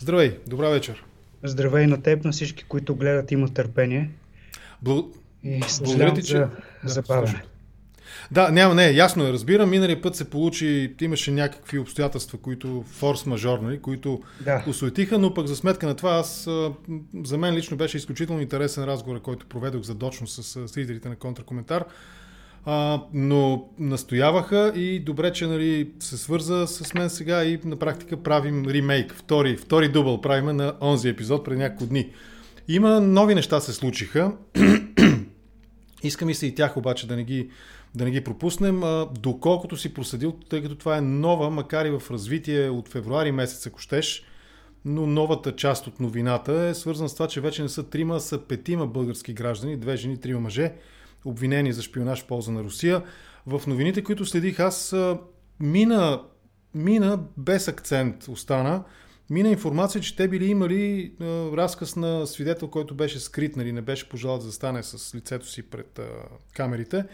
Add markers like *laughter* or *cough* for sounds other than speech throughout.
Здравей, добра вечер. Здравей на теб, на всички, които гледат, имат търпение. Бл... И съжалявам ти, че... за да, забавяне. Да, няма, не, ясно е, разбирам. Миналия път се получи, имаше някакви обстоятелства, които форс-мажорни, нали, които да. осуетиха, но пък за сметка на това, аз, за мен лично беше изключително интересен разговор, който проведох задочно с зрителите на контракоментар. А, но настояваха и добре, че нали, се свърза с мен сега и на практика правим ремейк, втори, втори дубъл правим на онзи епизод преди няколко дни. Има нови неща се случиха. *clears throat* Искам и се и тях обаче да не ги, да не ги пропуснем. А, доколкото си проследил, тъй като това е нова, макар и в развитие от февруари месец, ако щеш, но новата част от новината е свързана с това, че вече не са трима, а са петима български граждани, две жени, трима мъже, обвинени за шпионаж в полза на Русия. В новините, които следих аз, мина, мина без акцент остана. Мина информация, че те били имали разказ на свидетел, който беше скрит, нали, не беше пожелал да застане с лицето си пред камерите,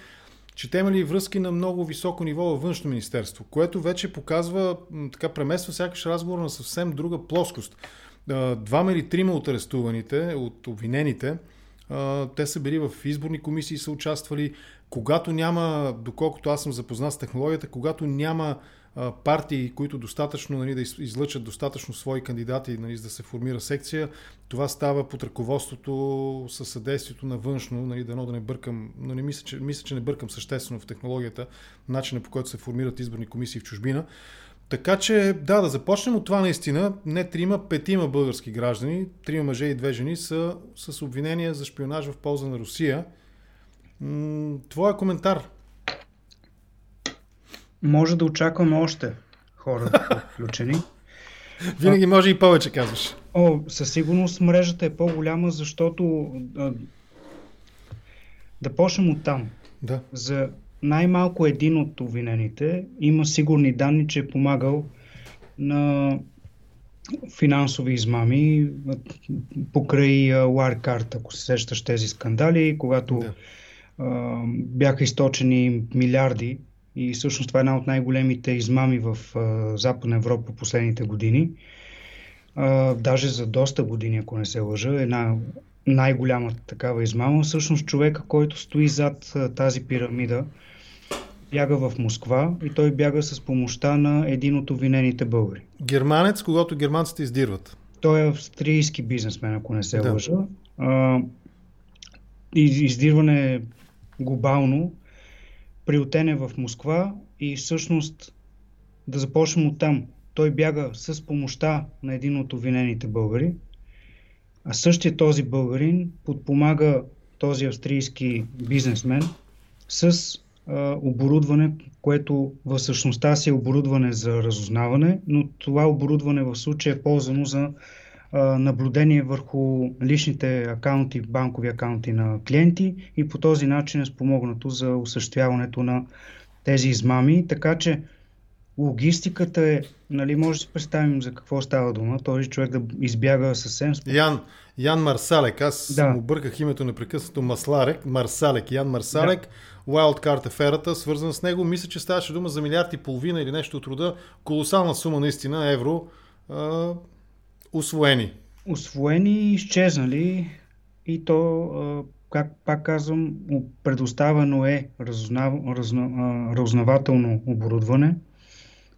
че те имали връзки на много високо ниво във външно министерство, което вече показва, така премества сякаш разговор на съвсем друга плоскост. Двама или трима от арестуваните, от обвинените, те са били в изборни комисии, са участвали. Когато няма, доколкото аз съм запознат с технологията, когато няма партии, които достатъчно нали, да излъчат достатъчно свои кандидати, нали, да се формира секция, това става под ръководството със съдействието на външно, нали, дано да не бъркам, но не мисля, че, мисля, че не бъркам съществено в технологията, начина по който се формират изборни комисии в чужбина. Така че, да, да започнем от това наистина. Не трима, петима български граждани, трима мъже и две жени са с обвинения за шпионаж в полза на Русия. Твоя коментар? Може да очакваме още хора *laughs* включени. Винаги може и повече, казваш. О, със сигурност мрежата е по-голяма, защото а, да почнем от там. Да. За най-малко един от обвинените има сигурни данни, че е помагал на финансови измами покрай Wirecard, ако се сещаш тези скандали, когато да. а, бяха източени милиарди и всъщност това е една от най-големите измами в а, Западна Европа последните години. А, даже за доста години, ако не се лъжа, една най-голямата такава измама. Всъщност човека, който стои зад а, тази пирамида, бяга в Москва и той бяга с помощта на един от обвинените българи. Германец, когато германците издирват. Той е австрийски бизнесмен, ако не се да. лъжа. А, издирване глобално, приотене в Москва и всъщност да започнем от там. Той бяга с помощта на един от обвинените българи, а същия този българин подпомага този австрийски бизнесмен с оборудване, което в същността си е оборудване за разузнаване, но това оборудване в случая е ползвано за наблюдение върху личните акаунти, банкови акаунти на клиенти и по този начин е спомогнато за осъществяването на тези измами. Така че логистиката е, нали, може да си представим за какво става дума, този човек да избяга съвсем... Ян, Ян Марсалек, аз да. му бърках името непрекъснато Масларек, Марсалек, Ян Марсалек, да. Wildcard аферата, свързана с него. Мисля, че ставаше дума за милиард и половина или нещо от рода. Колосална сума наистина, евро, а, освоени. Освоени изчезнали. И то, а, как пак казвам, предоставено е разузнав... разузнавателно оборудване,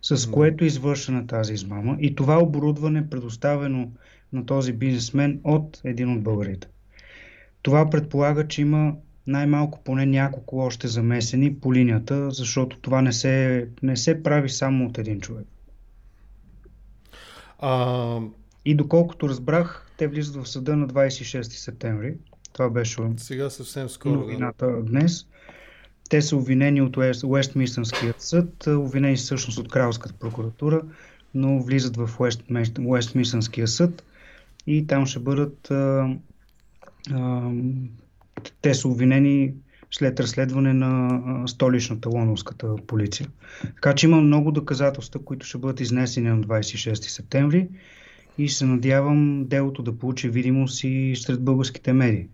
с което е извършена тази измама. И това оборудване е предоставено на този бизнесмен от един от българите. Това предполага, че има най-малко поне няколко още замесени по линията, защото това не се, не се прави само от един човек. А... И доколкото разбрах, те влизат в съда на 26 септември. Това беше Сега съвсем скоро, новината да. днес. Те са обвинени от Уестминстънският съд, обвинени всъщност от Кралската прокуратура, но влизат в Уестминстънския съд и там ще бъдат те са обвинени след разследване на столичната лондонската полиция. Така че има много доказателства, които ще бъдат изнесени на 26 септември и се надявам делото да получи видимост и сред българските медии.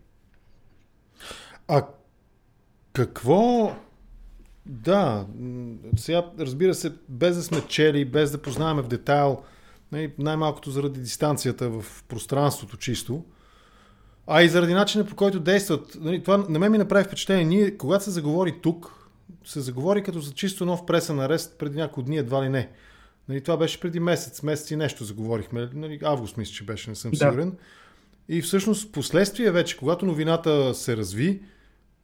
А какво... Да, сега разбира се, без да сме чели, без да познаваме в детайл Нали, най-малкото заради дистанцията в пространството чисто. А и заради начина по който действат. Нали, това на мен ми направи впечатление. Ние, когато се заговори тук, се заговори като за чисто нов пресен арест преди няколко дни, едва ли не. Нали, това беше преди месец, месец и нещо заговорихме. Нали, август мисля, че беше, не съм да. сигурен. И всъщност последствие вече, когато новината се разви,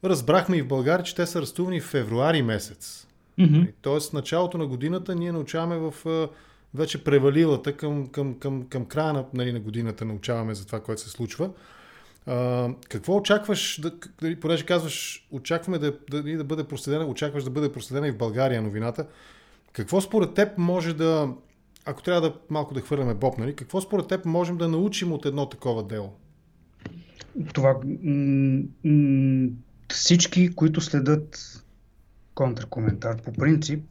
разбрахме и в България, че те са арестувани в февруари месец. Mm-hmm. Тоест, началото на годината ние научаваме в вече превалилата към, към, към, към края на, нали, на годината научаваме за това, което се случва. А, какво очакваш, да, дали, понеже казваш, очакваме да, да, да бъде проследена, очакваш да бъде проследена и в България новината. Какво според теб може да, ако трябва да малко да хвърляме боб, нали, какво според теб можем да научим от едно такова дело? Това м- м- всички, които следят контркоментар, по принцип,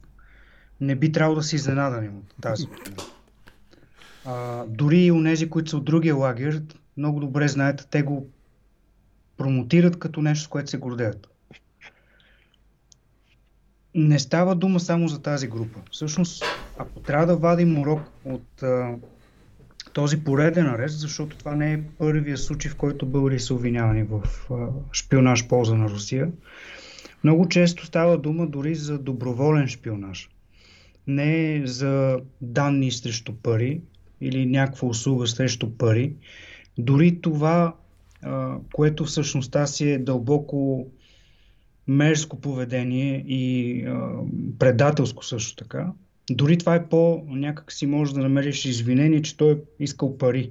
не би трябвало да си изненадани от тази. А, дори и нези, които са от другия лагер, много добре знаете, те го промотират като нещо, с което се гордеят. Не става дума само за тази група. Всъщност, ако трябва да вадим урок от а, този пореден арест, защото това не е първия случай, в който българи са обвинявани в шпионаж полза на Русия, много често става дума дори за доброволен шпионаж. Не за данни срещу пари или някаква услуга срещу пари. Дори това, което всъщността си е дълбоко мерзко поведение и предателско също така, дори това е по някак си може да намериш извинение, че той е искал пари.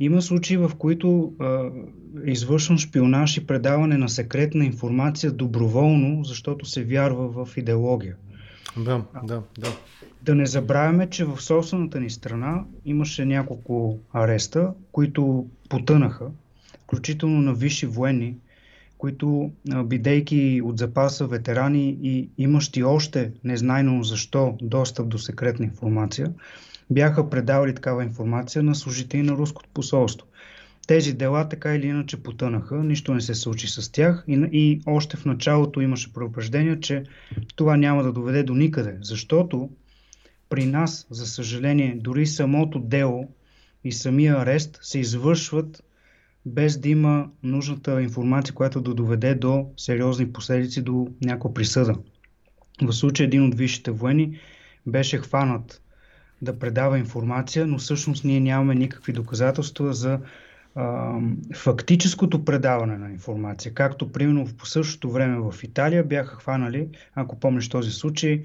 Има случаи, в които е извършван шпионаж и предаване на секретна информация доброволно, защото се вярва в идеология. Да, да, да. Да не забравяме, че в собствената ни страна имаше няколко ареста, които потънаха, включително на висши военни, които, бидейки от запаса ветерани и имащи още незнайно защо достъп до секретна информация, бяха предавали такава информация на служители на руското посолство. Тези дела така или иначе потънаха, нищо не се случи с тях и, и още в началото имаше предупреждение, че това няма да доведе до никъде, защото при нас, за съжаление, дори самото дело и самия арест се извършват без да има нужната информация, която да доведе до сериозни последици, до някаква присъда. В случай един от висшите военни беше хванат да предава информация, но всъщност ние нямаме никакви доказателства за а, фактическото предаване на информация. Както примерно по същото време в Италия бяха хванали, ако помниш този случай,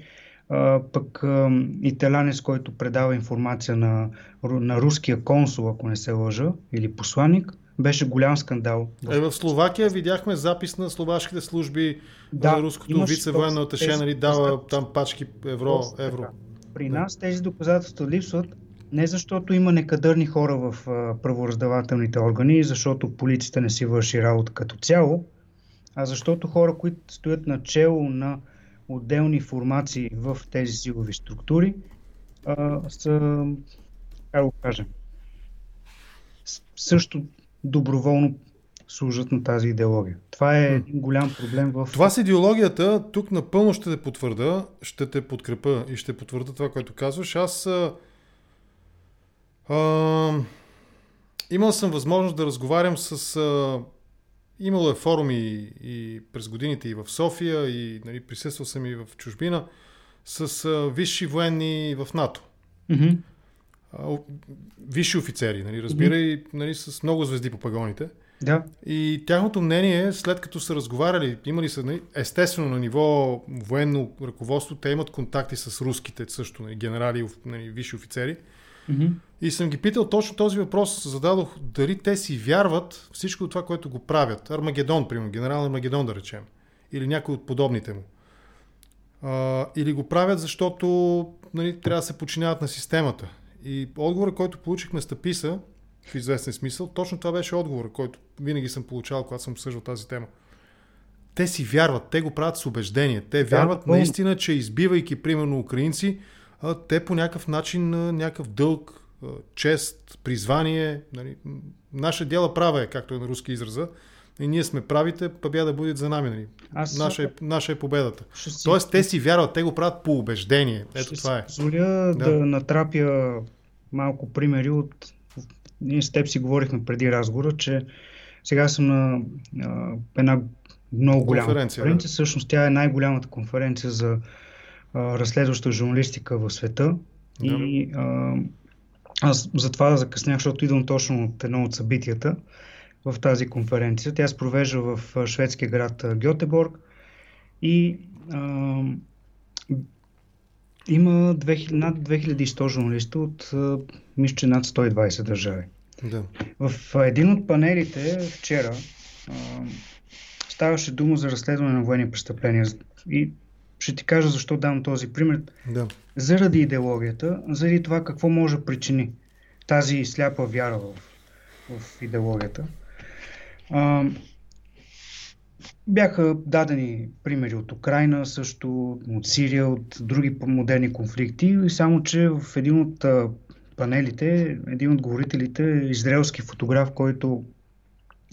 а, пък а, италянец, който предава информация на, на руския консул, ако не се лъжа, или посланник, беше голям скандал. Е, в Словакия видяхме запис на словашките служби да, руското вице-военно аташе, нали, дава там пачки евро. евро. При нас тези доказателства липсват не защото има некадърни хора в правораздавателните органи, защото полицията не си върши работа като цяло, а защото хора, които стоят начало на отделни формации в тези силови структури, а, са, как го кажем, също доброволно служат на тази идеология. Това е един голям проблем в... Това с идеологията, тук напълно ще те потвърда, ще те подкрепа и ще потвърда това, което казваш. Аз а, а, имал съм възможност да разговарям с... А, имало е форуми и през годините и в София, и нали, присъствал съм и в чужбина, с а, висши военни в НАТО. Mm-hmm. Висши офицери, нали, разбирай, mm-hmm. нали, с много звезди по пагоните. Да. И тяхното мнение, след като са разговаряли, имали са, нали, естествено на ниво военно ръководство, те имат контакти с руските също, нали, генерали, нали, висши офицери. Mm-hmm. И съм ги питал точно този въпрос, зададох дали те си вярват всичко това, което го правят. Армагедон, примерно, генерал Армагедон да речем. Или някой от подобните му. А, или го правят, защото нали, трябва да се подчиняват на системата. И отговорът, който получихме с Таписа, в известен смисъл, точно това беше отговор, който винаги съм получавал, когато съм обсъждал тази тема. Те си вярват, те го правят с убеждение. Те вярват да, наистина, че избивайки, примерно, украинци, те по някакъв начин, някакъв дълг, чест, призвание, нали, наша дела права е, както е на руски израза, и ние сме правите, победа да бъдат за нами. Нали. Аз... Наша, е, наша е победата. Си... Тоест, те си вярват, те го правят по убеждение. Ето Ще това е. Позволя да. да натрапя малко примери от... Ние с теб си говорихме преди разговора, че сега съм на а, една много голяма конференция. конференция. Да. Всъщност тя е най-голямата конференция за а, разследваща журналистика в света. Да. И а, аз затова закъснях, защото идвам точно от едно от събитията в тази конференция. Тя се провежда в шведския град Гьотеборг и а, има 2000, над 2100 журналиста от мисля, че над 120 държави. Да. В един от панелите вчера а, ставаше дума за разследване на военни престъпления. И ще ти кажа защо дам този пример. Да. Заради идеологията, заради това какво може да причини тази сляпа вяра в, в идеологията. Бяха дадени примери от Украина, също от Сирия, от други модерни конфликти, само че в един от панелите, един от говорителите е израелски фотограф, който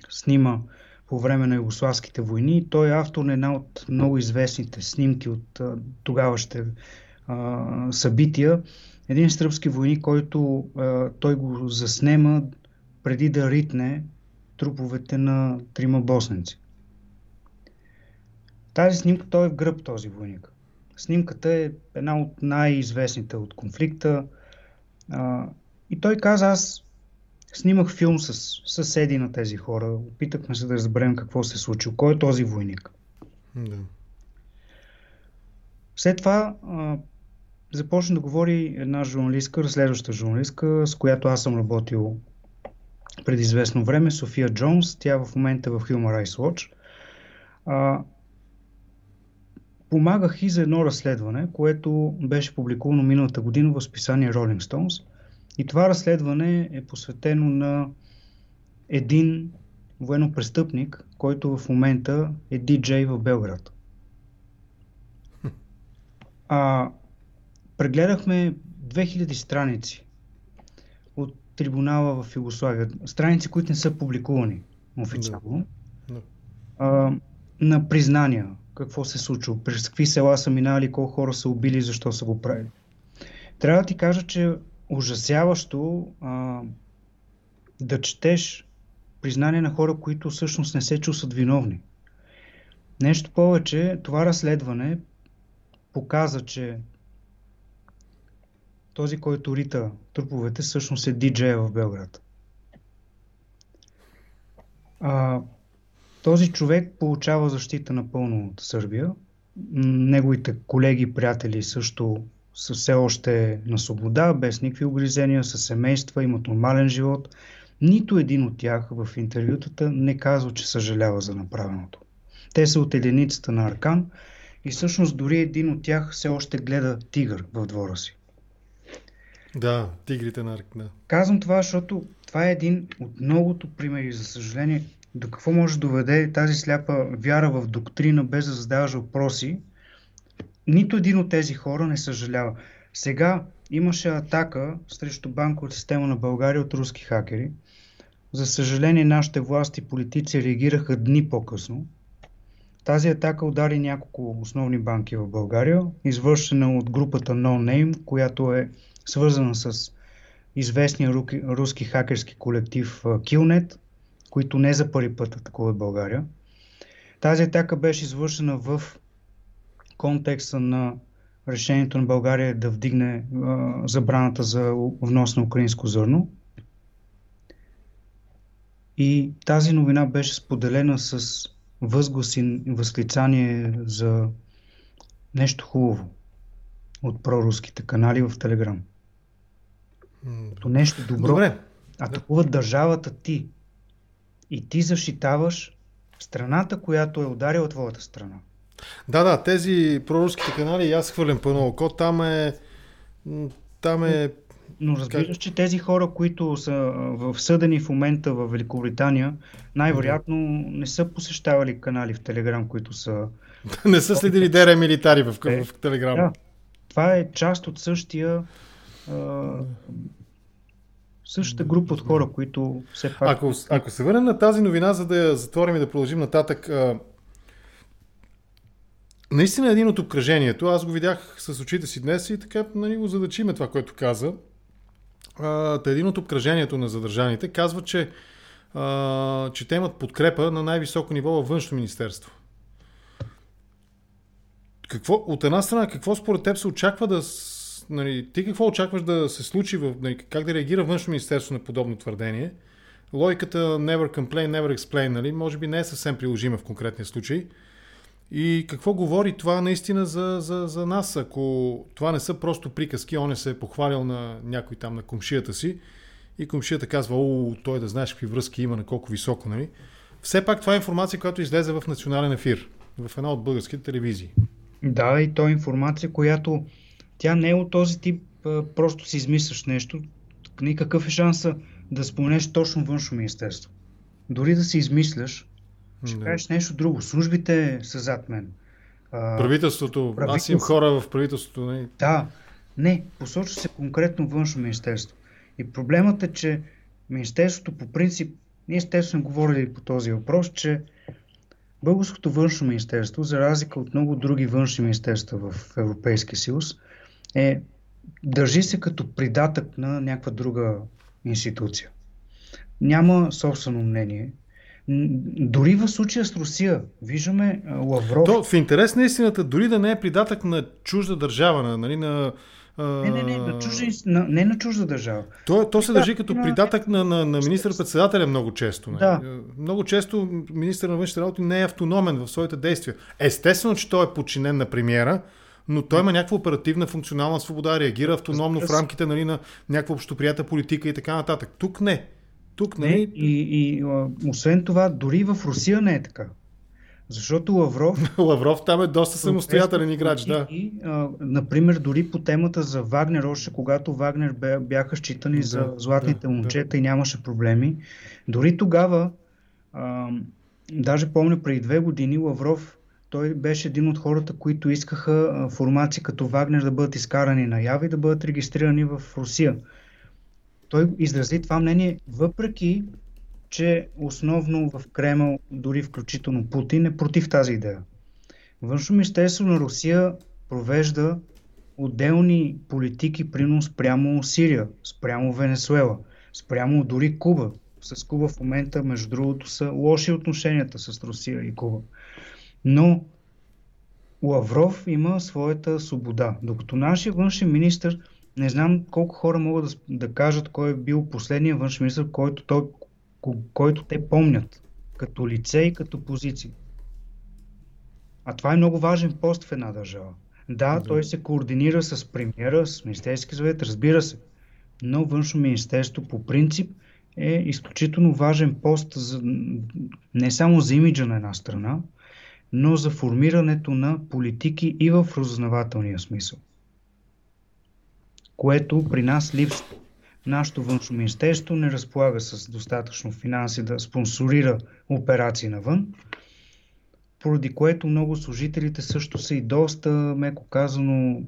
снима по време на югославските войни. Той е автор на една от много известните снимки от тогаващите събития. Един сръбски войник, който а, той го заснема преди да ритне труповете на трима босненци. Тази снимка той е в гръб този войник. Снимката е една от най-известните от конфликта. А, и той каза, аз снимах филм с съседи на тези хора. Опитахме се да разберем какво се е случило. Кой е този войник? Да. След това а, започна да говори една журналистка, разследваща журналистка, с която аз съм работил преди известно време, София Джонс. Тя в момента в Human Rights Watch. А, помагах и за едно разследване, което беше публикувано миналата година в списание Rolling Stones. И това разследване е посветено на един военно-престъпник, който в момента е диджей в Белград. А, прегледахме 2000 страници от трибунала в Югославия. Страници, които не са публикувани официално. Да. А, на признания какво се е случило, през какви села са минали, колко хора са убили, защо са го правили. Трябва да ти кажа, че ужасяващо а, да четеш признание на хора, които всъщност не се чувстват виновни. Нещо повече, това разследване показа, че този, който рита труповете, всъщност е диджея в Белград. А, този човек получава защита напълно от Сърбия. Неговите колеги приятели също са все още на свобода, без никакви обрезения, с семейства, имат нормален живот. Нито един от тях в интервютата не казва, че съжалява за направеното. Те са от единицата на Аркан и всъщност дори един от тях все още гледа тигър в двора си. Да, тигрите на Да. Казвам това, защото това е един от многото примери, за съжаление, до какво може да доведе тази сляпа вяра в доктрина, без да задаваш въпроси. Нито един от тези хора не съжалява. Сега имаше атака срещу банковата система на България от руски хакери. За съжаление, нашите власти и политици реагираха дни по-късно. Тази атака удари няколко основни банки в България, извършена от групата No Name, която е свързана с известния руски хакерски колектив Killnet, които не за първи път атакуват България. Тази атака беше извършена в контекста на решението на България да вдигне а, забраната за внос на украинско зърно. И тази новина беше споделена с възгласи и възклицание за нещо хубаво от проруските канали в Телеграм. То нещо добро. Добре. Атакуват държавата ти. И ти защитаваш страната, която е ударила твоята страна. Да, да, тези проруските канали, аз хвърлям по едно око, там е... Там е... Но разбираш, че тези хора, които са в съдени в момента в Великобритания, най-вероятно не са посещавали канали в Телеграм, които са... *laughs* не са следили ДР милитари в, в, в Телеграм. Да, това е част от същия същата група от хора, които все пак... Ако, ако се върнем на тази новина, за да я затворим и да продължим нататък, а... наистина един от обкръжението, аз го видях с очите си днес и така нали, го задачиме това, което каза. а, един от обкръжението на задържаните казва, че, а, че те имат подкрепа на най-високо ниво във външно министерство. Какво, от една страна, какво според теб се очаква да. Нали, ти какво очакваш да се случи, в, нали, как да реагира външно министерство на подобно твърдение? Логиката never complain, never explain, нали, може би не е съвсем приложима в конкретния случай. И какво говори това наистина за, за, за нас, ако това не са просто приказки, он е се е похвалил на някой там на комшията си и комшията казва, о, той да знаеш какви връзки има, на колко високо, нали? Все пак това е информация, която излезе в национален ефир, в една от българските телевизии. Да, и то е информация, която тя не е от този тип, просто си измисляш нещо. Никакъв е шанса да споменеш точно външно министерство. Дори да си измисляш, ще да. кажеш нещо друго. Службите са зад мен. А, правителството. Аз имам хора в правителството. Не? Да. Не, посочва се конкретно външно министерство. И проблемът е, че Министерството по принцип, ние естествено говорили по този въпрос, че Българското външно министерство, за разлика от много други външни министерства в Европейския съюз, е, държи се като придатък на някаква друга институция. Няма собствено мнение. Дори в случая с Русия, виждаме Лавров. То, в интерес на истината, дори да не е придатък на чужда държава, на, нали, на, не, не, не, на чужда, на, не на чужда държава. То, то се държи като на... придатък на, на, на министър-председателя много често. Не? Да. Много често министър на външните работи не е автономен в своите действия. Естествено, че той е подчинен на премиера, но той има някаква оперативна функционална свобода, реагира автономно в рамките нали, на някаква общоприята политика и така нататък. Тук не. Тук не. не и, и освен това, дори в Русия не е така. Защото Лавров... *laughs* Лавров там е доста самостоятелен играч, да. И, а, например, дори по темата за Вагнер, още когато Вагнер бяха считани да, за златните да, момчета да. и нямаше проблеми, дори тогава, а, даже помня преди две години, Лавров той беше един от хората, които искаха формации като Вагнер да бъдат изкарани наяве и да бъдат регистрирани в Русия. Той изрази това мнение, въпреки че основно в Кремъл, дори включително Путин, е против тази идея. Външно министерство на Русия провежда отделни политики принос прямо Сирия, спрямо Венесуела, спрямо дори Куба. С Куба в момента, между другото, са лоши отношенията с Русия и Куба. Но Лавров има своята свобода. Докато нашия външен министр, не знам колко хора могат да, да кажат кой е бил последния външен министр, който той който те помнят като лице и като позиция. А това е много важен пост в една държава. Да, той се координира с премиера, с Министерски съвет, разбира се. Но външно министерство по принцип е изключително важен пост за, не само за имиджа на една страна, но за формирането на политики и в разузнавателния смисъл. Което при нас липсва. Нашето външно министерство не разполага с достатъчно финанси да спонсорира операции навън, поради което много служителите също са и доста, меко казано,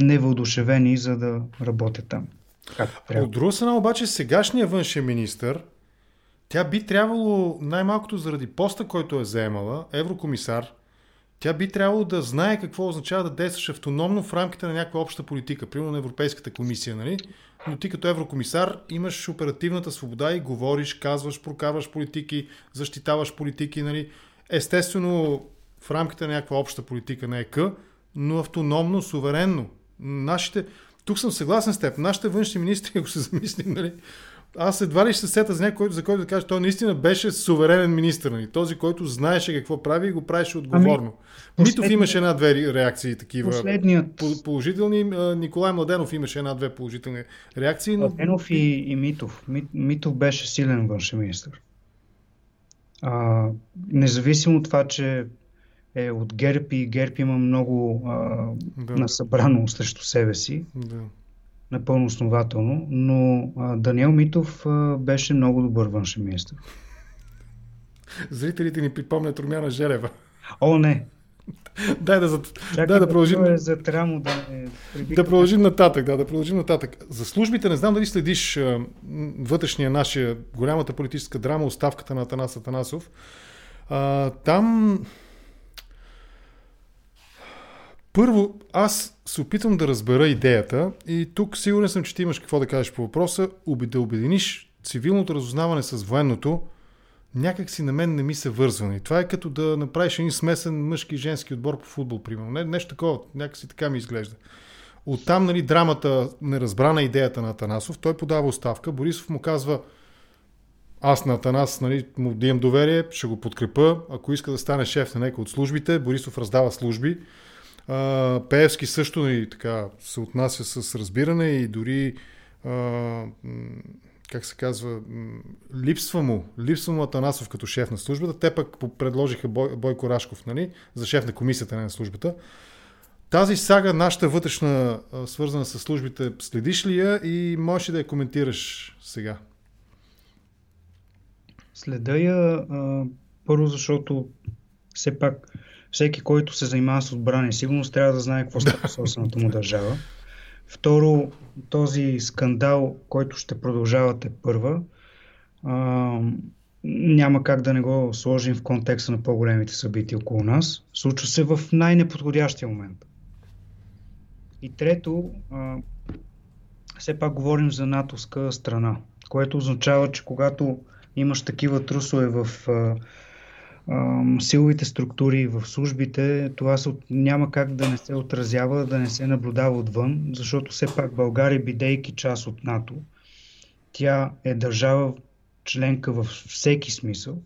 невъодушевени за да работят там. От друга страна обаче сегашния външен министр, тя би трябвало, най-малкото заради поста, който е заемала, еврокомисар, тя би трябвало да знае какво означава да действаш автономно в рамките на някаква обща политика, примерно на Европейската комисия, нали? но ти като еврокомисар имаш оперативната свобода и говориш, казваш, прокарваш политики, защитаваш политики, нали? естествено в рамките на някаква обща политика на ЕК, но автономно, суверенно. Нашите, тук съм съгласен с теб, нашите външни министри, ако се замислим, нали, аз едва ли ще се сета за някой, за който да кажа, той наистина беше суверенен министр. Нали? Този, който знаеше какво прави и го правеше отговорно. Ами, Митов имаше една-две реакции такива последният... положителни. Николай Младенов имаше една-две положителни реакции. Но... Младенов и, и Митов. Митов беше силен външен министр. А, независимо от това, че е от ГЕРБ и ГЕРБ има много а, да. насъбрано срещу себе си. Да напълно основателно, но а, Даниел Митов а, беше много добър външен министр. Зрителите ни припомнят Румяна Желева. О, не! дай да, за... Чакай дай да, да продължим. Е за трамо да не да продължим нататък, да, да продължим нататък. За службите не знам дали следиш а, вътрешния нашия голямата политическа драма, оставката на Атанас Атанасов. А, там Първо, аз се опитвам да разбера идеята и тук сигурен съм, че ти имаш какво да кажеш по въпроса. Да обединиш цивилното разузнаване с военното, някак си на мен не ми се вързва. И това е като да направиш един смесен мъжки и женски отбор по футбол, примерно. Не, нещо такова, някак си така ми изглежда. Оттам, нали, драмата, неразбрана идеята на Атанасов, той подава оставка, Борисов му казва, аз на Атанас нали, му да имам доверие, ще го подкрепа. Ако иска да стане шеф на някой от службите, Борисов раздава служби. А, Пеевски също нали, така, се отнася с разбиране и дори как се казва, липсва му, липсва му Атанасов като шеф на службата. Те пък предложиха Бой, Бойко Рашков нали, за шеф на комисията, на службата. Тази сага, нашата вътрешна, свързана с службите, следиш ли я и можеш ли да я коментираш сега? Следа я първо, защото все пак всеки, който се занимава с отбрана и сигурност, трябва да знае какво става в собствената му държава. Второ, този скандал, който ще продължавате първа, а, няма как да не го сложим в контекста на по-големите събития около нас. Случва се в най-неподходящия момент. И трето, а, все пак говорим за натовска страна, което означава, че когато имаш такива трусове в а, силовите структури, в службите, това няма как да не се отразява, да не се наблюдава отвън, защото все пак България, бидейки част от НАТО, тя е държава членка във всеки смисъл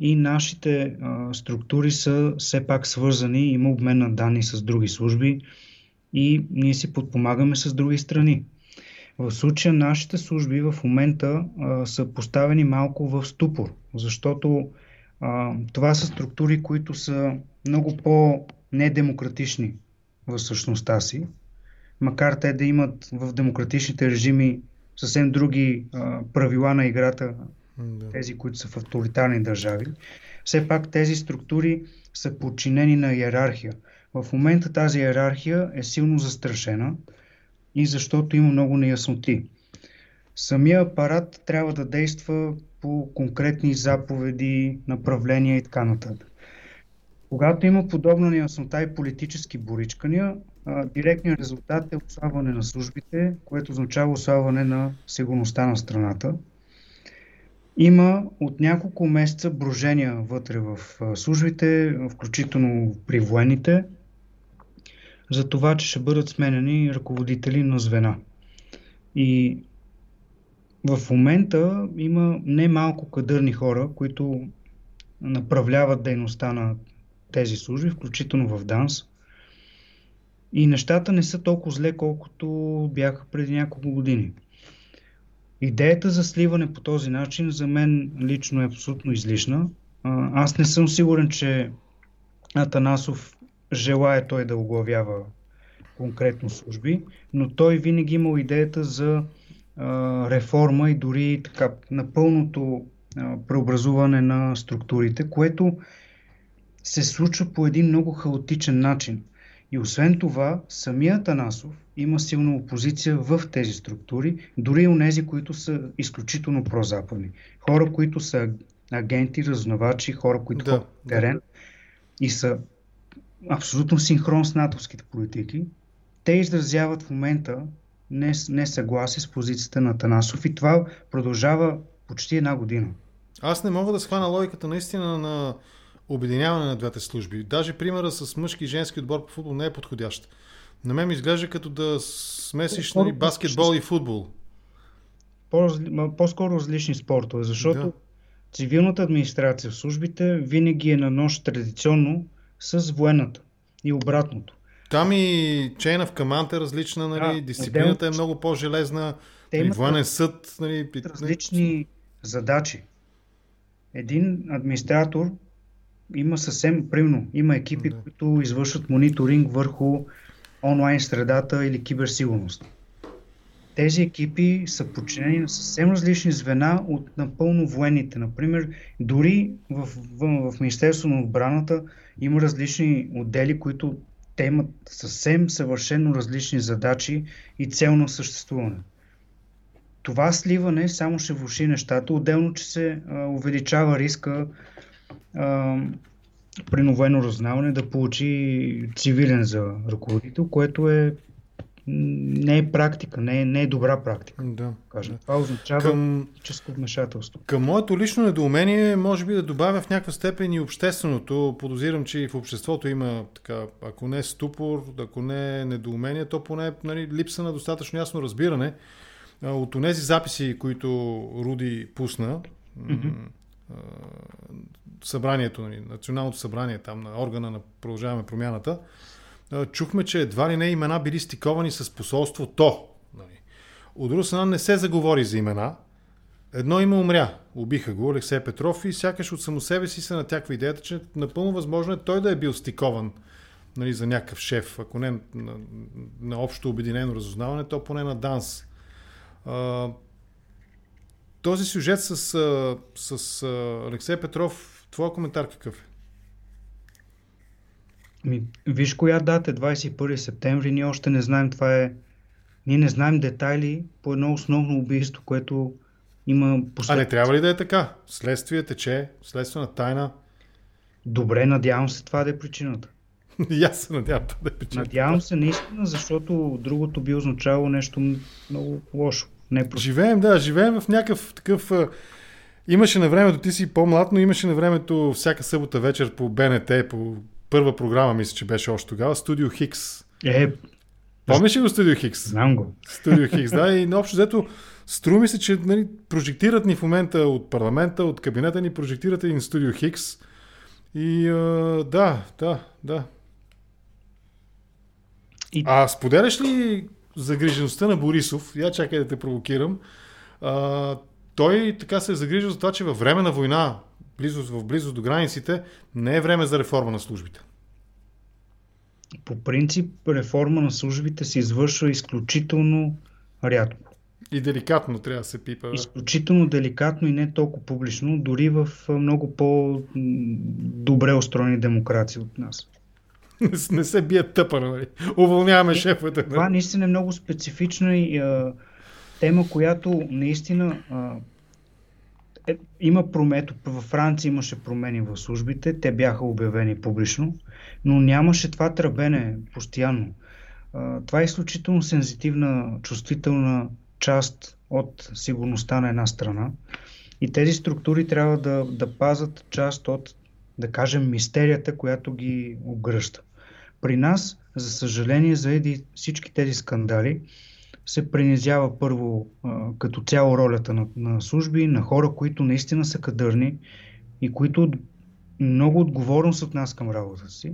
и нашите а, структури са все пак свързани, има обмен на данни с други служби и ние си подпомагаме с други страни. В случая нашите служби в момента а, са поставени малко в ступор, защото а, това са структури, които са много по-недемократични в същността си, макар те да имат в демократичните режими съвсем други а, правила на играта, да. тези, които са в авторитарни държави. Все пак тези структури са подчинени на иерархия. В момента тази иерархия е силно застрашена и защото има много неясноти. Самия апарат трябва да действа по конкретни заповеди, направления и така нататък. Когато има подобна неяснота и политически боричкания, директният резултат е ослабване на службите, което означава ослабване на сигурността на страната. Има от няколко месеца брожения вътре в службите, включително при военните, за това, че ще бъдат сменени ръководители на звена. И в момента има немалко кадърни хора, които направляват дейността на тези служби, включително в ДАНС. И нещата не са толкова зле, колкото бяха преди няколко години. Идеята за сливане по този начин за мен лично е абсолютно излишна. Аз не съм сигурен, че Атанасов желая той да оглавява конкретно служби, но той винаги имал идеята за а, реформа и дори така напълното а, преобразуване на структурите, което се случва по един много хаотичен начин. И освен това, самият Анасов има силна опозиция в тези структури, дори и у нези, които са изключително прозападни. Хора, които са агенти, разузнавачи, хора, които да, ходят терен и са абсолютно синхрон с натовските политики, те изразяват в момента несъгласие с позицията на Танасов и това продължава почти една година. Аз не мога да схвана логиката наистина на обединяване на двете служби. Даже примера с мъжки и женски отбор по футбол не е подходящ. На мен ми изглежда като да смесиш нали, баскетбол и футбол. По-скоро различни спортове, защото да. цивилната администрация в службите винаги е на нощ традиционно с военната и обратното. Там и chain of command е различна, нали? Да, дисциплината е много по-железна, те имат военен съд. Нали? Различни задачи. Един администратор има съвсем, примерно, има екипи, да. които извършват мониторинг върху онлайн средата или киберсигурност. Тези екипи са подчинени на съвсем различни звена от напълно военните. Например, дори в, в, в Министерство на отбраната има различни отдели, които те имат съвсем съвършено различни задачи и цел на съществуване. Това сливане само ще влуши нещата, отделно, че се а, увеличава риска а, при новено разузнаване да получи цивилен за ръководител, което е не е практика, не е, не е добра практика. Да. Кажем. Това означава към, политическо вмешателство. Към моето лично недоумение, може би да добавя в някаква степен и общественото. Подозирам, че и в обществото има, така, ако не ступор, ако не недоумение, то поне нали, липса на достатъчно ясно разбиране от тези записи, които Руди пусна. Mm-hmm събранието, нали, националното събрание там на органа на Продължаваме промяната, чухме, че едва ли не имена били стиковани с посолството. Нали. От друга страна не се заговори за имена. Едно име умря. Убиха го Алексей Петров и сякаш от само себе си се натяква идеята, че напълно възможно е той да е бил стикован нали, за някакъв шеф, ако не на, на общо обединено разузнаване, то поне на ДАНС. А, този сюжет с, с, с Алексей Петров, твой коментар какъв е? Ми, виж коя дата е 21 септември, ние още не знаем това е... Ние не знаем детайли по едно основно убийство, което има последствия. А не трябва ли да е така? Следствие тече, следствена тайна. Добре, надявам се това да е причината. *laughs* И аз се надявам това да е причината. Надявам се наистина, защото другото би означавало нещо много лошо. Не просто. Живеем, да, живеем в някакъв такъв... Имаше на времето, ти си по-млад, но имаше на времето всяка събота вечер по БНТ, по първа програма, мисля, че беше още тогава, Студио Хикс. Е, Помниш ли го Студио Хикс? Знам го. Студио Хикс, да. И общо взето, струми се, че нали, прожектират ни в момента от парламента, от кабинета ни, прожектират един Студио Хикс. И а, да, да, да. И... А споделяш ли загрижеността на Борисов? Я чакай да те провокирам. А, той така се е загрижил за това, че във време на война, близост, в близост до границите, не е време за реформа на службите. По принцип, реформа на службите се извършва изключително рядко. И деликатно трябва да се пипа. Да? Изключително деликатно и не толкова публично, дори в много по-добре устроени демокрации от нас. не се бие тъпа, нали? Уволняваме шефовете. Това наистина е много специфична и а, тема, която наистина а, е, има промето. Във Франция имаше промени в службите, те бяха обявени публично, но нямаше това тръбене постоянно. Това е изключително сензитивна, чувствителна част от сигурността на една страна. И тези структури трябва да, да пазат част от, да кажем, мистерията, която ги обгръща. При нас, за съжаление, заеди всички тези скандали, се принизява първо а, като цяло ролята на, на служби, на хора, които наистина са кадърни и които много отговорност от нас към работата си,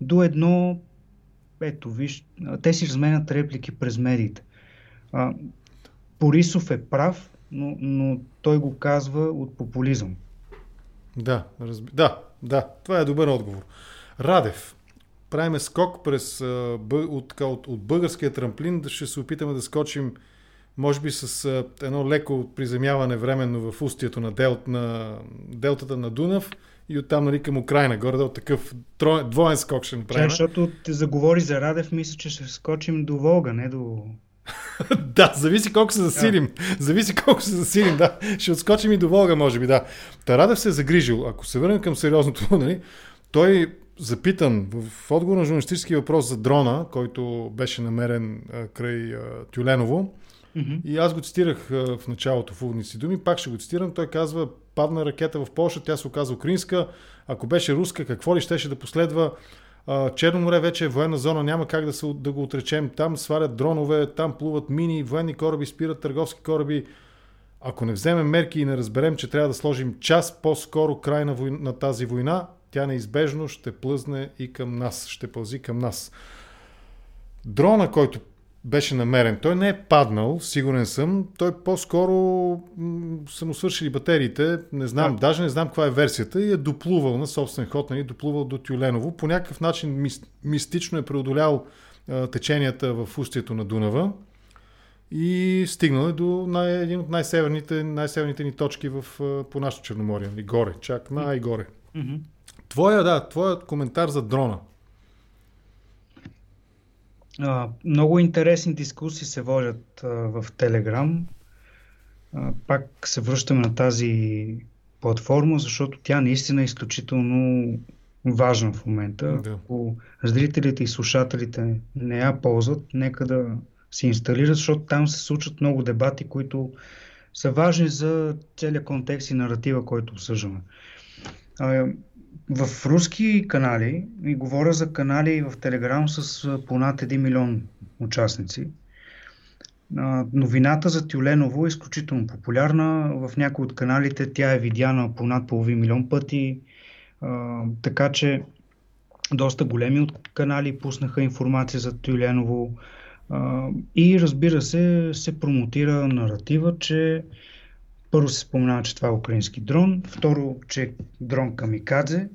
до едно, ето виж, те си разменят реплики през медиите. А, Борисов е прав, но, но той го казва от популизъм. Да, разби... да, да, това е добър отговор. Радев, правиме скок през, от, от, от българския трамплин, да ще се опитаме да скочим може би с едно леко приземяване временно в устието на, дел, на делтата на Дунав и оттам нали, към Украина. Горе от такъв троен, двоен скок ще направим. защото те заговори за Радев, мисля, че ще скочим до Волга, не до... *laughs* да, зависи колко се засилим. Yeah. Зависи колко се засилим, да. Ще отскочим и до Волга, може би, да. Тарадев се е загрижил. Ако се върнем към сериозното, *laughs* нали, той запитан в отговор на журналистически въпрос за дрона, който беше намерен а, край а, Тюленово, mm-hmm. и аз го цитирах а, в началото в уводници думи, пак ще го цитирам, той казва, падна ракета в Польша, тя се оказа украинска, ако беше руска, какво ли щеше да последва? Черно море вече е военна зона, няма как да, се, да го отречем. Там свалят дронове, там плуват мини, военни кораби, спират търговски кораби. Ако не вземем мерки и не разберем, че трябва да сложим час по-скоро край на, война, на тази война, тя неизбежно ще плъзне и към нас, ще пълзи към нас. Дрона, който беше намерен, той не е паднал, сигурен съм. Той по-скоро са му свършили батериите, не знам, да. даже не знам каква е версията и е доплувал на собствен ход, нали, доплувал до Тюленово. По някакъв начин мистично е преодолял а, теченията в устието на Дунава и стигнал е до най- един от най-северните, най-северните ни точки в, по нашото Черноморие, нали, горе, чак най-горе. Mm-hmm. Твоя, да, твоят коментар за дрона. А, много интересни дискусии се водят а, в Телеграм. А, пак се връщаме на тази платформа, защото тя наистина е изключително важна в момента. Да. Ако зрителите и слушателите не я ползват, нека да се инсталират, защото там се случват много дебати, които са важни за целият контекст и наратива, който обсъждаме. В руски канали, и говоря за канали в Телеграм с понад 1 милион участници, новината за Тюленово е изключително популярна. В някои от каналите тя е видяна по над половин милион пъти. така че доста големи от канали пуснаха информация за Тюленово. и разбира се, се промотира наратива, че първо се споменава, че това е украински дрон, второ, че е дрон камикадзе.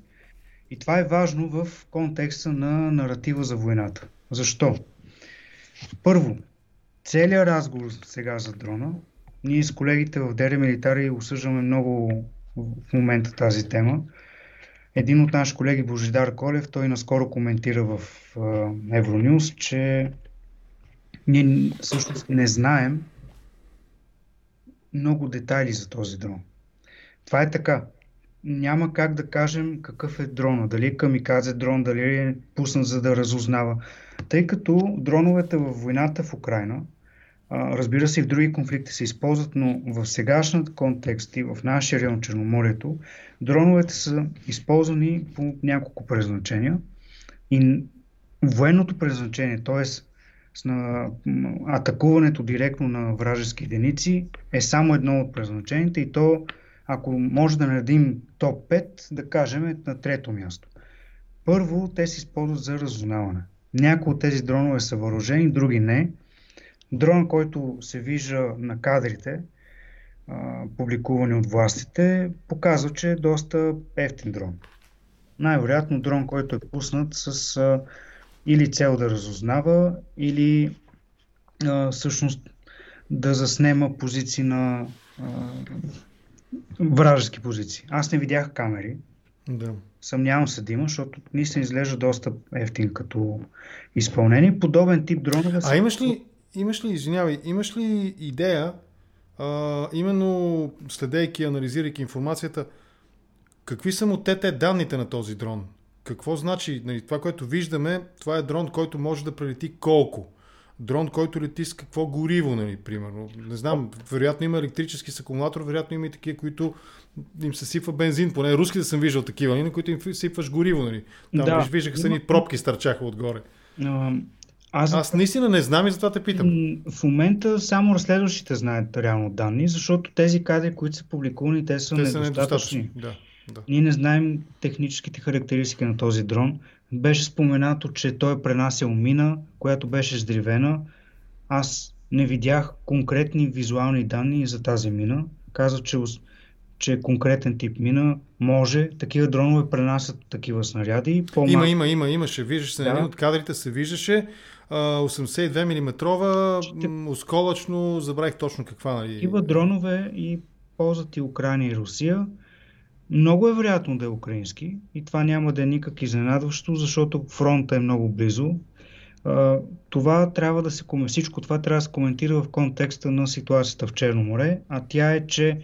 И това е важно в контекста на наратива за войната. Защо? Първо, целият разговор сега за дрона, ние с колегите в Дере Милитари осъждаме много в момента тази тема. Един от наши колеги, Божидар Колев, той наскоро коментира в Евронюс, че ние всъщност не знаем много детайли за този дрон. Това е така. Няма как да кажем какъв е дрона. Дали е камикадзе дрон, дали е пуснат за да разузнава. Тъй като дроновете в войната в Украина, разбира се и в други конфликти се използват, но в сегашната контекст и в нашия район Черноморието, дроновете са използвани по няколко предназначения. И военното предназначение, т.е на атакуването директно на вражески единици е само едно от предназначенията и то, ако може да наредим топ 5, да кажем е на трето място. Първо, те се използват за разузнаване. Някои от тези дронове са въоръжени, други не. Дрон, който се вижда на кадрите, публикувани от властите, показва, че е доста ефтин дрон. Най-вероятно дрон, който е пуснат с или цел да разузнава, или а, всъщност да заснема позиции на а, вражески позиции. Аз не видях камери. Да. Съмнявам се да има, защото наистина изглежда доста ефтин като изпълнение. Подобен тип дронове. А имаш ли, имаш ли, извинявай, имаш ли идея, а, именно следейки, анализирайки информацията, какви са му те, те данните на този дрон? Какво значи? Нали, това, което виждаме, това е дрон, който може да прелети колко? Дрон, който лети с какво гориво, нали, примерно. Не знам, вероятно има електрически с акумулатор, вероятно има и такива, които им се сипва бензин. Поне руските съм виждал такива, нали, на които им сипваш гориво. Нали. Там да. виждаха са ни пробки стърчаха отгоре. Аз... Аз наистина не знам и затова те питам. В момента само разследващите знаят реално данни, защото тези кадри, които са публикувани, те са, те са недостатъчни. недостатъчни. Да. Да. Ние не знаем техническите характеристики на този дрон. Беше споменато, че той е пренасял мина, която беше сдривена. Аз не видях конкретни визуални данни за тази мина. Каза, че, че е конкретен тип мина може. Такива дронове пренасят такива снаряди. По-мал... Има, има, има, имаше. Виждаше се, да. един от кадрите се виждаше. 82 мм, Ще... осколъчно, забравих точно каква. Нали... Такива дронове и ползват и Украина и Русия. Много е вероятно да е украински и това няма да е никак изненадващо, защото фронта е много близо. Това трябва да се, всичко това трябва да се коментира в контекста на ситуацията в Черно море, а тя е, че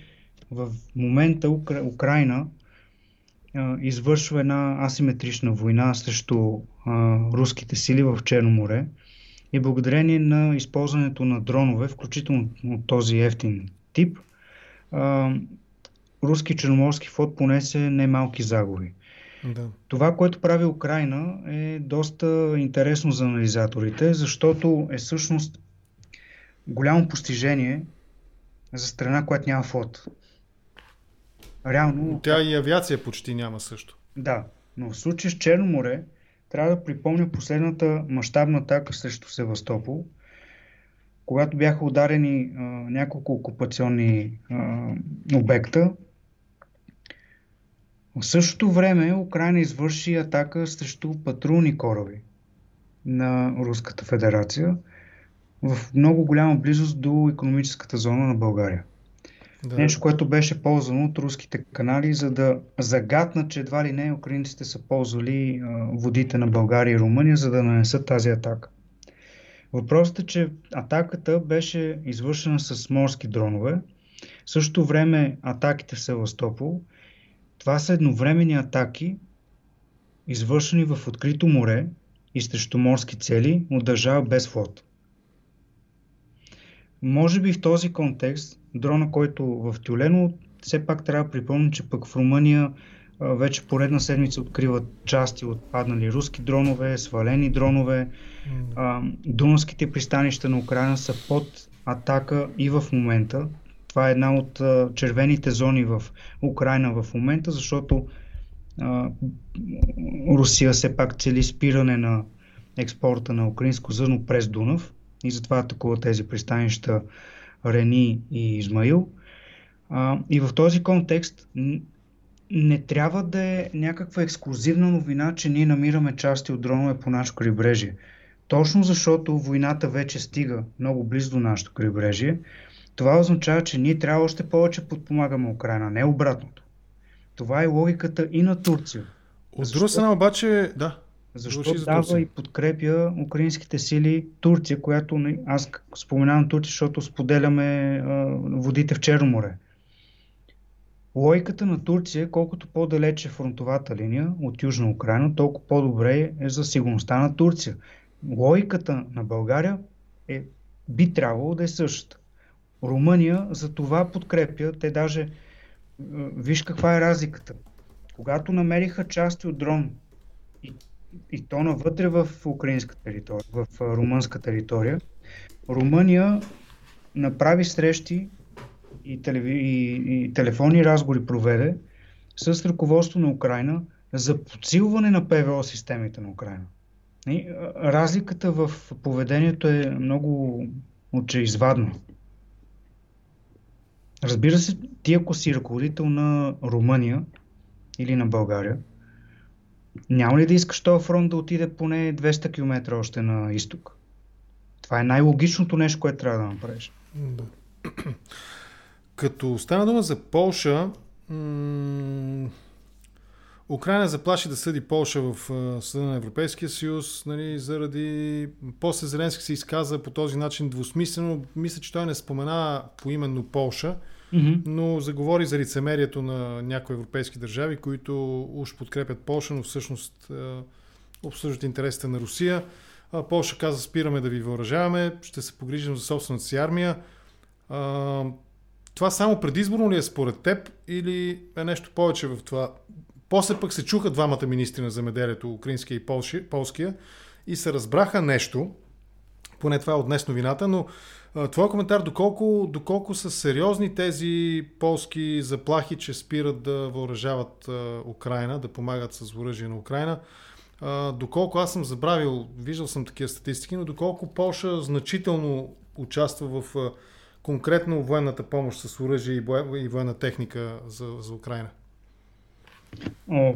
в момента Укра... Украина извършва една асиметрична война срещу руските сили в Черно море и благодарение на използването на дронове, включително от този ефтин тип, руски черноморски флот понесе немалки загуби. Да. Това, което прави Украина е доста интересно за анализаторите, защото е всъщност голямо постижение за страна, която няма флот. Реално... Тя и авиация почти няма също. Да, но в случай с Черно море трябва да припомня последната мащабна атака срещу Севастопол, когато бяха ударени а, няколко окупационни а, обекта в същото време Украина извърши атака срещу патрулни кораби на Руската федерация в много голяма близост до економическата зона на България. Да. Нещо, което беше ползвано от руските канали, за да загатнат, че едва ли не украинците са ползвали водите на България и Румъния, за да нанесат тази атака. Въпросът е, че атаката беше извършена с морски дронове. В същото време атаките в Севастопол – това са едновременни атаки извършени в открито море и срещу морски цели от държава без флот. Може би в този контекст дрона, който в Тюлено, все пак трябва да припомня, че пък в Румъния вече поредна седмица откриват части от паднали руски дронове, свалени дронове. Mm. Дунавските пристанища на Украина са под атака и в момента. Това е една от червените зони в Украина в момента, защото а, Русия все пак цели спиране на експорта на украинско зърно през Дунав и затова атакува тези пристанища Рени и Измаил. А, и в този контекст не трябва да е някаква ексклюзивна новина, че ние намираме части от дронове по нашето крайбрежие. Точно защото войната вече стига много близо до нашето крайбрежие, това означава, че ние трябва още повече подпомагаме Украина, не обратното. Това е логиката и на Турция. От друга страна обаче, да. Защо дава и подкрепя украинските сили Турция, която аз споменавам Турция, защото споделяме а, водите в Черно море. Логиката на Турция колкото по-далече фронтовата линия от Южна Украина, толкова по-добре е за сигурността на Турция. Логиката на България е, би трябвало да е същата. Румъния за това подкрепя, те даже, виж каква е разликата. Когато намериха части от дрон и, и то навътре в украинска територия, в румънска територия, Румъния направи срещи и, телеви... и, и телефонни разговори проведе с ръководство на Украина за подсилване на ПВО системите на Украина. И разликата в поведението е много очеизвадна. Разбира се, ти ако си ръководител на Румъния или на България, няма ли да искаш този фронт да отиде поне 200 км още на изток? Това е най-логичното нещо, което трябва да направиш. Да. Като стана дума за Полша, м- Украина заплаши да съди Полша в Съда на Европейския съюз, нали, заради... После Зеленски се изказа по този начин двусмислено. Мисля, че той не спомена поименно Полша, но заговори за лицемерието на някои европейски държави, които уж подкрепят Полша, но всъщност обсъждат интересите на Русия. Полша каза, спираме да ви въоръжаваме, ще се погрижим за собствената си армия. Това само предизборно ли е според теб или е нещо повече в това? После пък се чуха двамата министри на земеделието, украинския и полския, и се разбраха нещо, поне това е от днес новината, но твой коментар, доколко, доколко са сериозни тези полски заплахи, че спират да въоръжават Украина, да помагат с оръжие на Украина, доколко аз съм забравил, виждал съм такива статистики, но доколко Полша значително участва в конкретно военната помощ с оръжие и военна техника за, за Украина? О,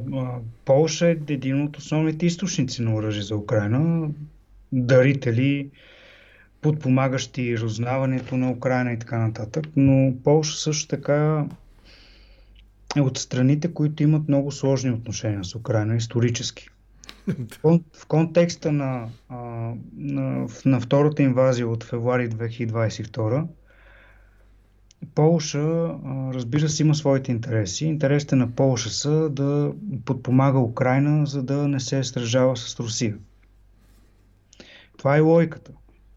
Полша е един от основните източници на оръжие за Украина. Дарители, подпомагащи разузнаването на Украина и така нататък. Но Полша също така е от страните, които имат много сложни отношения с Украина исторически. *laughs* В контекста на, на, на втората инвазия от февруари 2022 Полша, разбира се, има своите интереси. Интересите на Полша са да подпомага Украина, за да не се стражава с Русия. Това е логиката.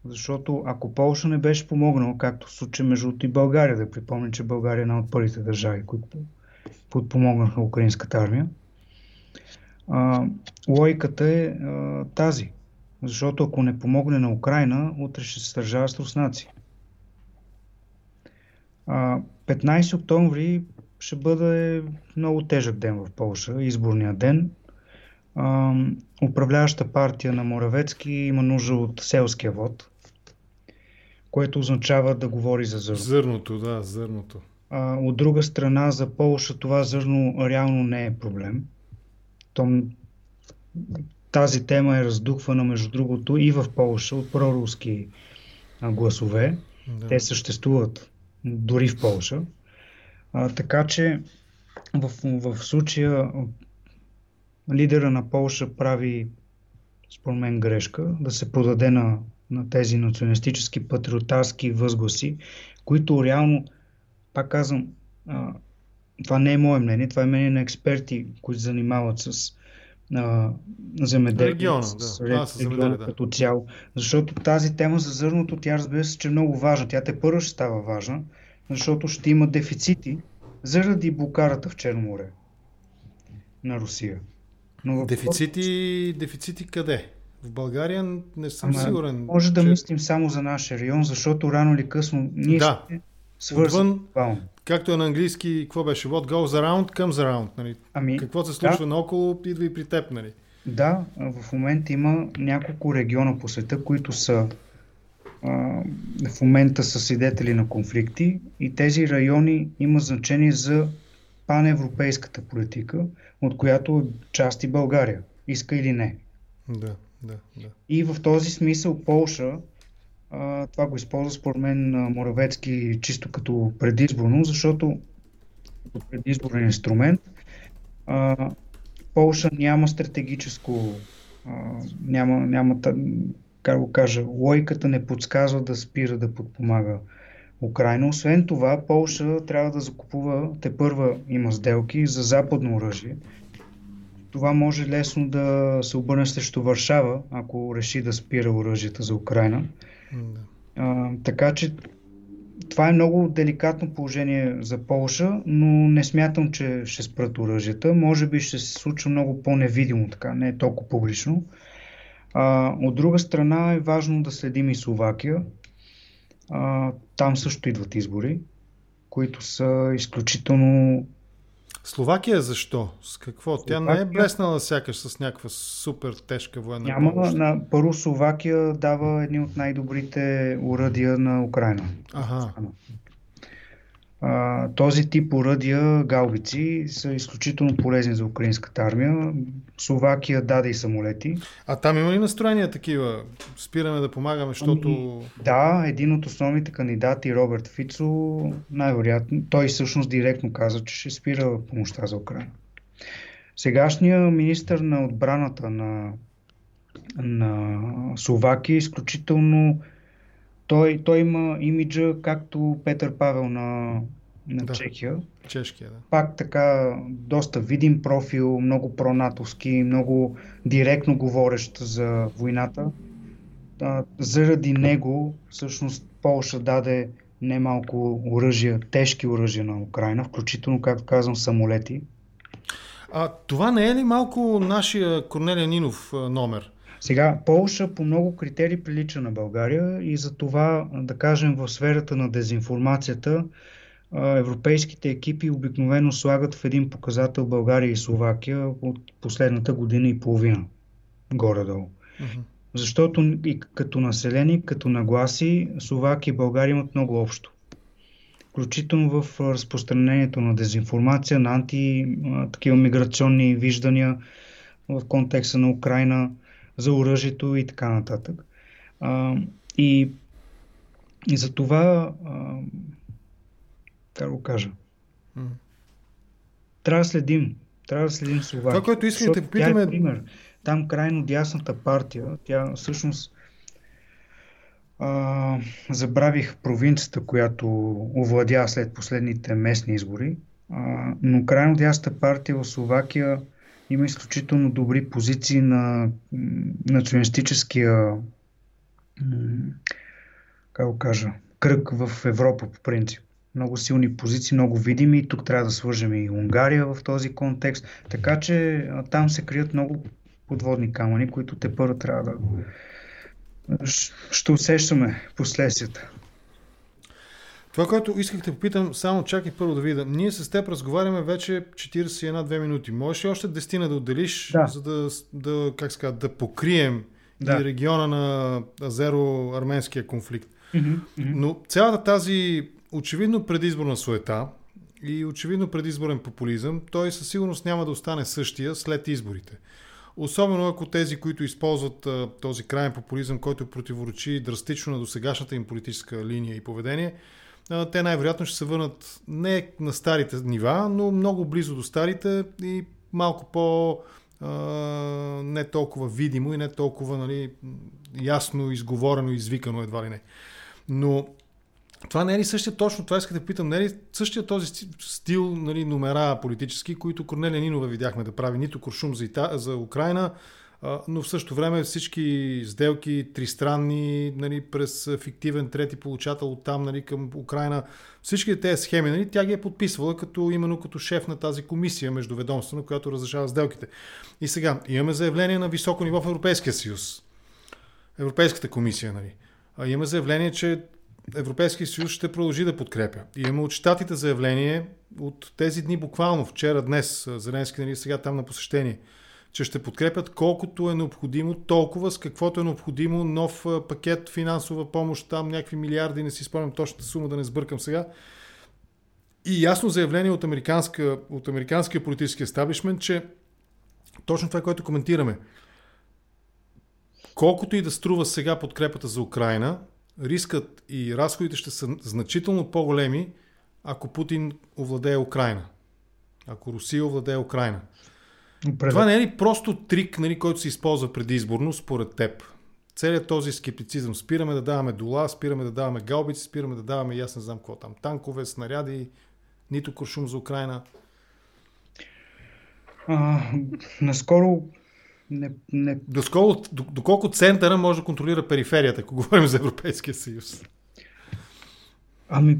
Защото ако Полша не беше помогнала, както в случай между и България, да припомня, че България е една от първите държави, които подпомогнаха украинската армия, а, логиката е а, тази. Защото ако не помогне на Украина, утре ще се стържава с руснаци. 15 октомври ще бъде много тежък ден в Польша, изборния ден. управляваща партия на Моравецки има нужда от селския вод, което означава да говори за зърно. Зърното, да, зърното. А, от друга страна, за Полша това зърно реално не е проблем. Том, тази тема е раздухвана, между другото, и в Полша от проруски гласове. Да. Те съществуват дори в Польша. А, така че в, в случая лидера на Полша прави, според мен, грешка да се продаде на, на тези националистически патриотарски възгласи, които реално, пак казвам, а, това не е мое мнение, това е мнение на експерти, които занимават с а, земеделие, Региона, да. с с земеделие, да. като цяло. Защото тази тема за зърното, тя разбира се, че е много важна. Тя те първо ще става важна, защото ще има дефицити заради блокарата в Черно море на Русия. Но в Дефицити, дефицити къде? В България не съм Ама, сигурен. Може да че- мислим само за нашия район, защото рано или късно ние Да. Отвън, глобално. както е на английски, какво беше? What goes around, comes around. Нали? Ами, Какво се случва наоколо, идва и при теб. Нали? Да, в момента има няколко региона по света, които са в момента са свидетели на конфликти и тези райони има значение за паневропейската политика, от която е част и България, иска или не. Да, И в този смисъл Полша, а, това го използва според мен Моравецки чисто като предизборно, защото като предизборен инструмент а, Полша няма стратегическо, а, няма, няма, как го кажа, логиката не подсказва да спира да подпомага Украина. Освен това, Полша трябва да закупува, те първа има сделки за западно оръжие. Това може лесно да се обърне срещу Варшава, ако реши да спира оръжията за Украина. Да. А, така че това е много деликатно положение за Полша, но не смятам, че ще спрат оръжията. Може би ще се случва много по-невидимо, така, не е толкова публично. А, от друга страна е важно да следим и Словакия. А, там също идват избори, които са изключително Словакия защо? С какво? Тя не е блеснала сякаш с някаква супер тежка военна Няма. помощ. На, първо Словакия дава едни от най-добрите уръдия на Украина. Ага. А, този тип оръдия, гаубици, са изключително полезни за украинската армия. Словакия даде и самолети. А там има ли настроения такива? Спираме да помагаме, защото... Ами, Да, един от основните кандидати, Роберт Фицо, най-вероятно, той всъщност директно каза, че ще спира помощта за Украина. Сегашният министр на отбраната на, на Словакия е изключително той, той има имиджа както Петър Павел на, на Да. Чехия. Чешкия, да. Пак така доста видим профил, много пронатовски, много директно говорещ за войната. А, заради него всъщност Полша даде немалко оръжия, тежки оръжия на Украина, включително, както казвам, самолети. А това не е ли малко нашия Корнелия Нинов номер? Сега, Полша по много критерии прилича на България и за това, да кажем, в сферата на дезинформацията, европейските екипи обикновено слагат в един показател България и Словакия от последната година и половина, горе-долу. Защото и като население, като нагласи, Словакия и България имат много общо. Включително в разпространението на дезинформация, на анти, такива миграционни виждания в контекста на Украина, за оръжието и така нататък. А, и, и за това, а, как го кажа, трябва да следим. Трябва да следим Словакия. Това, което искам да те е пример. Там крайно дясната партия, тя всъщност а, забравих провинцията, която овладя след последните местни избори, а, но крайно дясната партия в Словакия има изключително добри позиции на националистическия как го кажа, кръг в Европа по принцип. Много силни позиции, много видими. Тук трябва да свържем и Унгария в този контекст. Така че там се крият много подводни камъни, които те първо трябва да. Ще усещаме последствията. Това, което исках да попитам, само чакай първо да видя. Ние с теб разговаряме вече 41-2 минути. Можеш ли още 10 да отделиш, Да. за да, да, как ска, да покрием Да. и региона на азеро-арменския конфликт? Мгм. Но цялата тази очевидно предизборна суета и очевидно предизборен популизъм, той със сигурност няма да остане същия след изборите. Особено ако тези, които използват а, този крайен популизъм, който противоречи драстично на досегашната им политическа линия и поведение, те най-вероятно ще се върнат не на старите нива, но много близо до старите и малко по не толкова видимо и не толкова нали, ясно изговорено, извикано едва ли не. Но това не е ли същия точно, това искате да питам, не е ли същия този стил нали, номера политически, които Корнелия Нинова видяхме да прави нито куршум за, Ита, за Украина, но в същото време всички сделки тристранни, нали, през фиктивен трети получател от там нали, към Украина, всички тези схеми, нали, тя ги е подписвала като, именно като шеф на тази комисия междуведомствена, която разрешава сделките. И сега, имаме заявление на високо ниво в Европейския съюз. Европейската комисия, нали. А имаме заявление, че Европейския съюз ще продължи да подкрепя. И имаме от щатите заявление от тези дни буквално, вчера, днес, Зеленски нали, сега там на посещение – че ще подкрепят колкото е необходимо, толкова с каквото е необходимо, нов пакет финансова помощ, там някакви милиарди, не си спомням точната сума, да не сбъркам сега. И ясно заявление от, американска, от американския политически естаблишмент, че точно това, което коментираме, колкото и да струва сега подкрепата за Украина, рискът и разходите ще са значително по-големи, ако Путин овладее Украина. Ако Русия овладее Украина. Пред... Това не е ли просто трик, нали, който се използва предизборно, според теб? Целият този скептицизъм. Спираме да даваме дола, спираме да даваме галбици, спираме да даваме, аз не знам какво там, танкове, снаряди, нито куршум за Украина. А, наскоро не, не... Досколко, доколко центъра може да контролира периферията, ако говорим за Европейския съюз? Ами,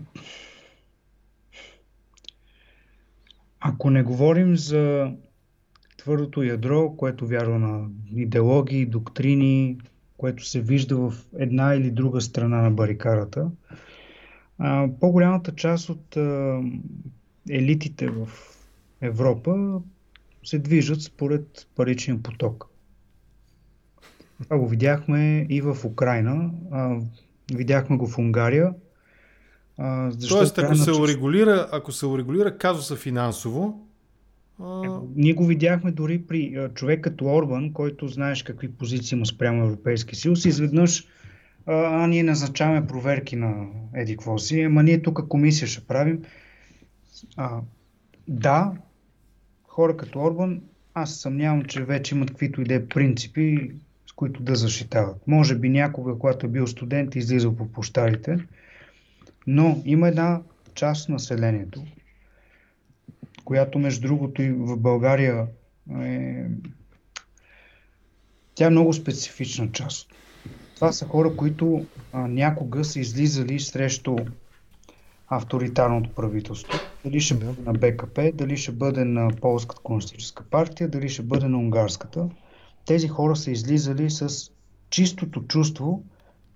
ако не говорим за твърдото ядро, което вярва на идеологии, доктрини, което се вижда в една или друга страна на барикарата. по-голямата част от елитите в Европа се движат според паричния поток. Това го видяхме и в Украина, видяхме го в Унгария. Тоест, ако се, урегулира, ако се урегулира казуса финансово, Ние го видяхме дори при човек като Орбан, който знаеш какви позиции има спрямо Европейския съюз. Изведнъж а, а ние назначаваме проверки на Еди Квоси, ама ние тук комисия ще правим. А, да, хора като Орбан, аз съмнявам, че вече имат каквито и да е принципи, с които да защитават. Може би някога, когато е бил студент, излизал по площадите, но има една част населението, която между другото и в България е... Тя е много специфична част. Това са хора, които а, някога са излизали срещу авторитарното правителство. Дали ще бъде на БКП, дали ще бъде на Полската комунистическа партия, дали ще бъде на унгарската. Тези хора са излизали с чистото чувство,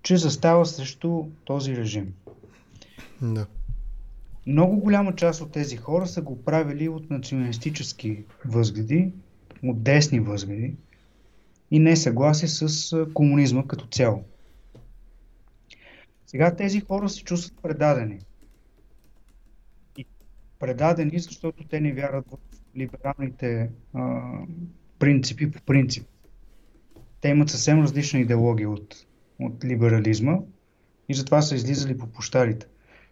че застава срещу този режим. Да. Много голяма част от тези хора са го правили от националистически възгледи, от десни възгледи и не съгласи с комунизма като цяло. Сега тези хора се чувстват предадени. И предадени, защото те не вярват в либералните а, принципи по принцип. Те имат съвсем различна идеология от, от либерализма и затова са излизали по пощарите.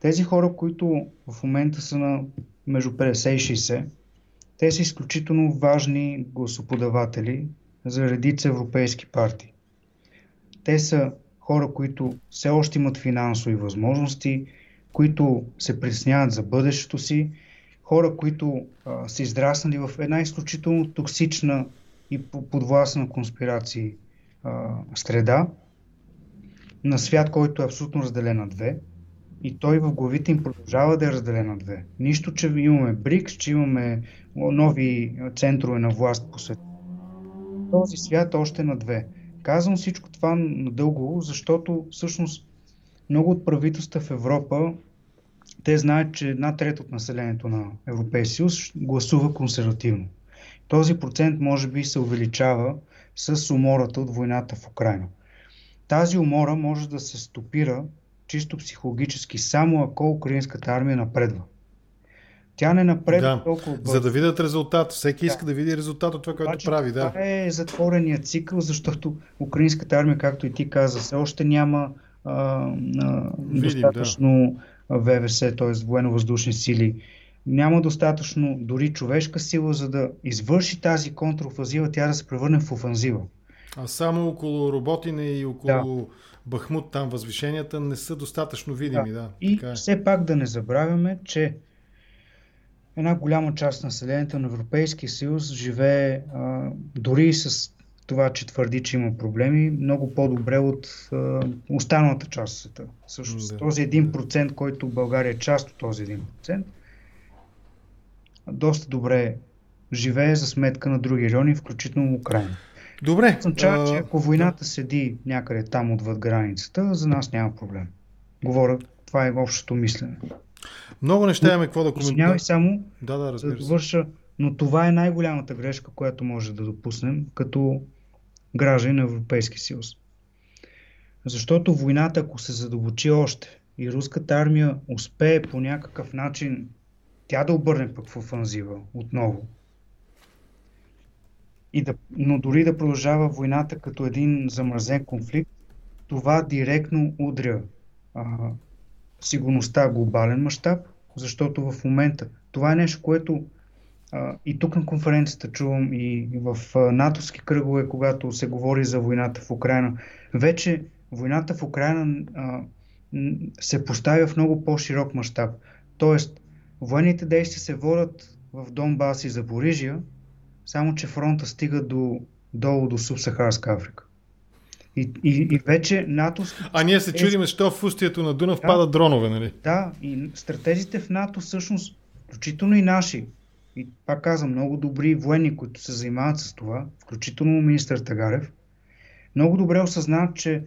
Тези хора, които в момента са на между 50 и 60, те са изключително важни гласоподаватели за редица европейски партии. Те са хора, които все още имат финансови възможности, които се притесняват за бъдещето си, хора, които а, са израснали в една изключително токсична и подвластна конспирации а, среда на свят, който е абсолютно разделен на две – и той в главите им продължава да е разделен на две. Нищо, че имаме БРИКС, че имаме нови центрове на власт по света. Този свят още на две. Казвам всичко това надълго, защото всъщност много от правителства в Европа те знаят, че една трета от населението на Европейския съюз гласува консервативно. Този процент може би се увеличава с умората от войната в Украина. Тази умора може да се стопира чисто психологически, само ако украинската армия напредва. Тя не напредва да, толкова бързо. За да видят резултат. Всеки да. иска да види резултат от това, което Баче, прави. Да. Това е затворения цикъл, защото украинската армия, както и ти каза, все още няма а, а, Видим, достатъчно да. ВВС, т.е. военно-въздушни сили. Няма достатъчно дори човешка сила, за да извърши тази контрофазива, тя да се превърне в офанзива. А само около Роботине и около да. Бахмут, там възвишенията не са достатъчно видими. Да. да и така е. все пак да не забравяме, че една голяма част на населението на Европейския съюз живее а, дори с това, че твърди, че има проблеми, много по-добре от а, останалата част от света. Също да, този 1%, да. който България е част от този 1%, доста добре живее за сметка на други райони, включително Украина. Добре. Означава, че ако войната седи някъде там отвъд границата, за нас няма проблем. Говоря, това е общото мислене. Много неща имаме какво да коментираме. само да, да, да довърша, но това е най-голямата грешка, която може да допуснем като граждани на Европейския съюз. Защото войната, ако се задълбочи още и руската армия успее по някакъв начин тя да обърне пък в офанзива отново, и да, но дори да продължава войната като един замразен конфликт, това директно удря а, сигурността глобален мащаб, защото в момента това е нещо, което а, и тук на конференцията чувам и в а, натовски кръгове, когато се говори за войната в Украина, вече войната в Украина а, се поставя в много по-широк мащаб. Тоест, военните действия се водят в Донбас и Запорижия, само че фронта стига до, долу до Субсахарска Африка. И, и, и вече НАТО... А ние се чудим, е... що в устието на Дунав да, падат дронове, нали? Да, и стратезите в НАТО всъщност, включително и наши, и пак казвам, много добри военни, които се занимават с това, включително министър Тагарев, много добре осъзнават, че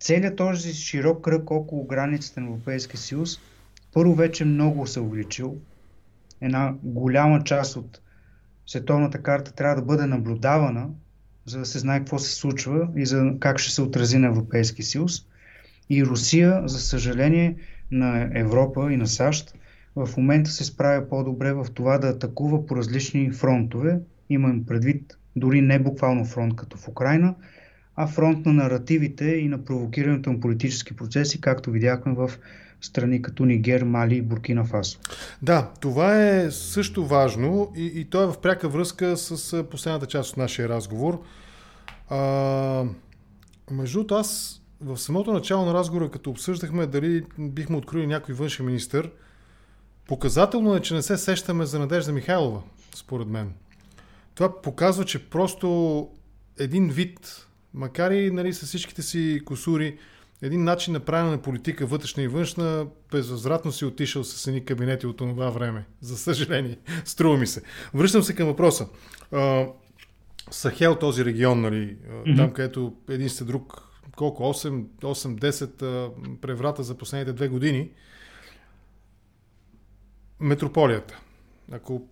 целият този широк кръг около границите на Европейския съюз първо вече много се увеличил. Една голяма част от световната карта трябва да бъде наблюдавана, за да се знае какво се случва и за как ще се отрази на Европейски съюз. И Русия, за съжаление, на Европа и на САЩ, в момента се справя по-добре в това да атакува по различни фронтове. Имам предвид дори не буквално фронт като в Украина, а фронт на наративите и на провокирането на политически процеси, както видяхме в страни като Нигер, Мали и Буркина Фасо. Да, това е също важно и, и то е в пряка връзка с последната част от нашия разговор. А, между аз в самото начало на разговора, като обсъждахме дали бихме открили някой външен министр, показателно е, че не се сещаме за Надежда Михайлова, според мен. Това показва, че просто един вид, макар и нали, с всичките си косури, един начин на правене на политика, вътрешна и външна, безвъзвратно си отишъл с едни кабинети от това време. За съжаление. *laughs* Струва ми се. Връщам се към въпроса. Сахел, този регион, нали, mm-hmm. там където един сте друг, колко, 8-10 преврата за последните две години, метрополията, ако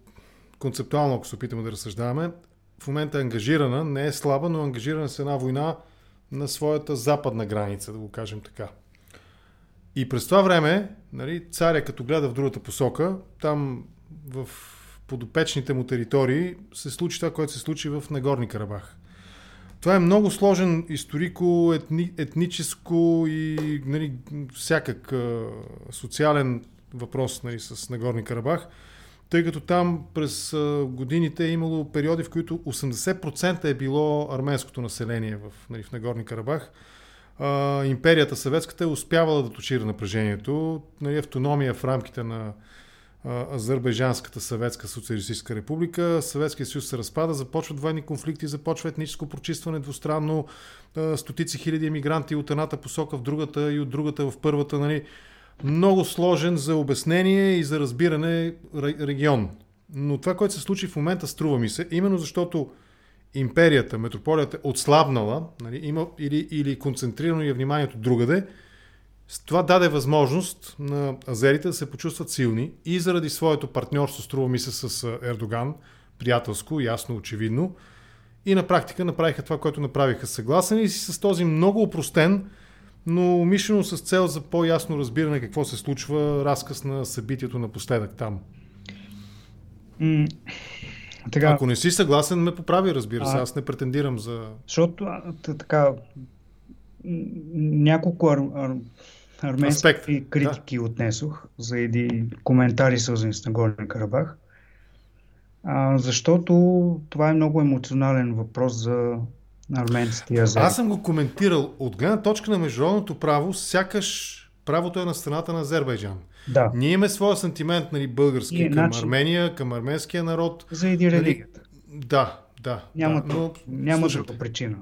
концептуално, ако се опитаме да разсъждаваме, в момента е ангажирана, не е слаба, но ангажирана с една война, на своята западна граница, да го кажем така. И през това време, нали, царя като гледа в другата посока, там в подопечните му територии се случи това, което се случи в Нагорни Карабах. Това е много сложен историко, етни, етническо и нали, всякак социален въпрос нали, с Нагорни Карабах тъй като там през годините е имало периоди, в които 80% е било арменското население в, нали, в Нагорни Карабах. А, империята съветската е успявала да точира напрежението, нали, автономия в рамките на Азербайджанската съветска социалистическа република. Съветския съюз се разпада, започват военни конфликти, започва етническо прочистване двустранно, стотици хиляди емигранти от едната посока в другата и от другата в първата. Нали много сложен за обяснение и за разбиране регион. Но това, което се случи в момента, струва ми се, именно защото империята, метрополията е отслабнала нали, има, или, или концентрирано е вниманието другаде, това даде възможност на азерите да се почувстват силни и заради своето партньорство, струва ми се, с Ердоган, приятелско, ясно, очевидно, и на практика направиха това, което направиха. Съгласен и с този много упростен, но умишлено с цел за по-ясно разбиране какво се случва, разказ на събитието напоследък там. Така, Ако не си съгласен, ме поправи, разбира се. Аз не претендирам за... Защото така няколко ар, ар, арменски Аспект, критики да. отнесох за еди коментари свързани с Нагорен Карабах. А, защото това е много емоционален въпрос за и азери. Аз съм го коментирал. От гледна точка на международното право, сякаш правото е на страната на Азербайджан. Да. Ние имаме своя сантимент, нали, български, и, към начин... Армения, към арменския народ. Заради нали, религията. Да, да. Няма, да, но... няма друга причина.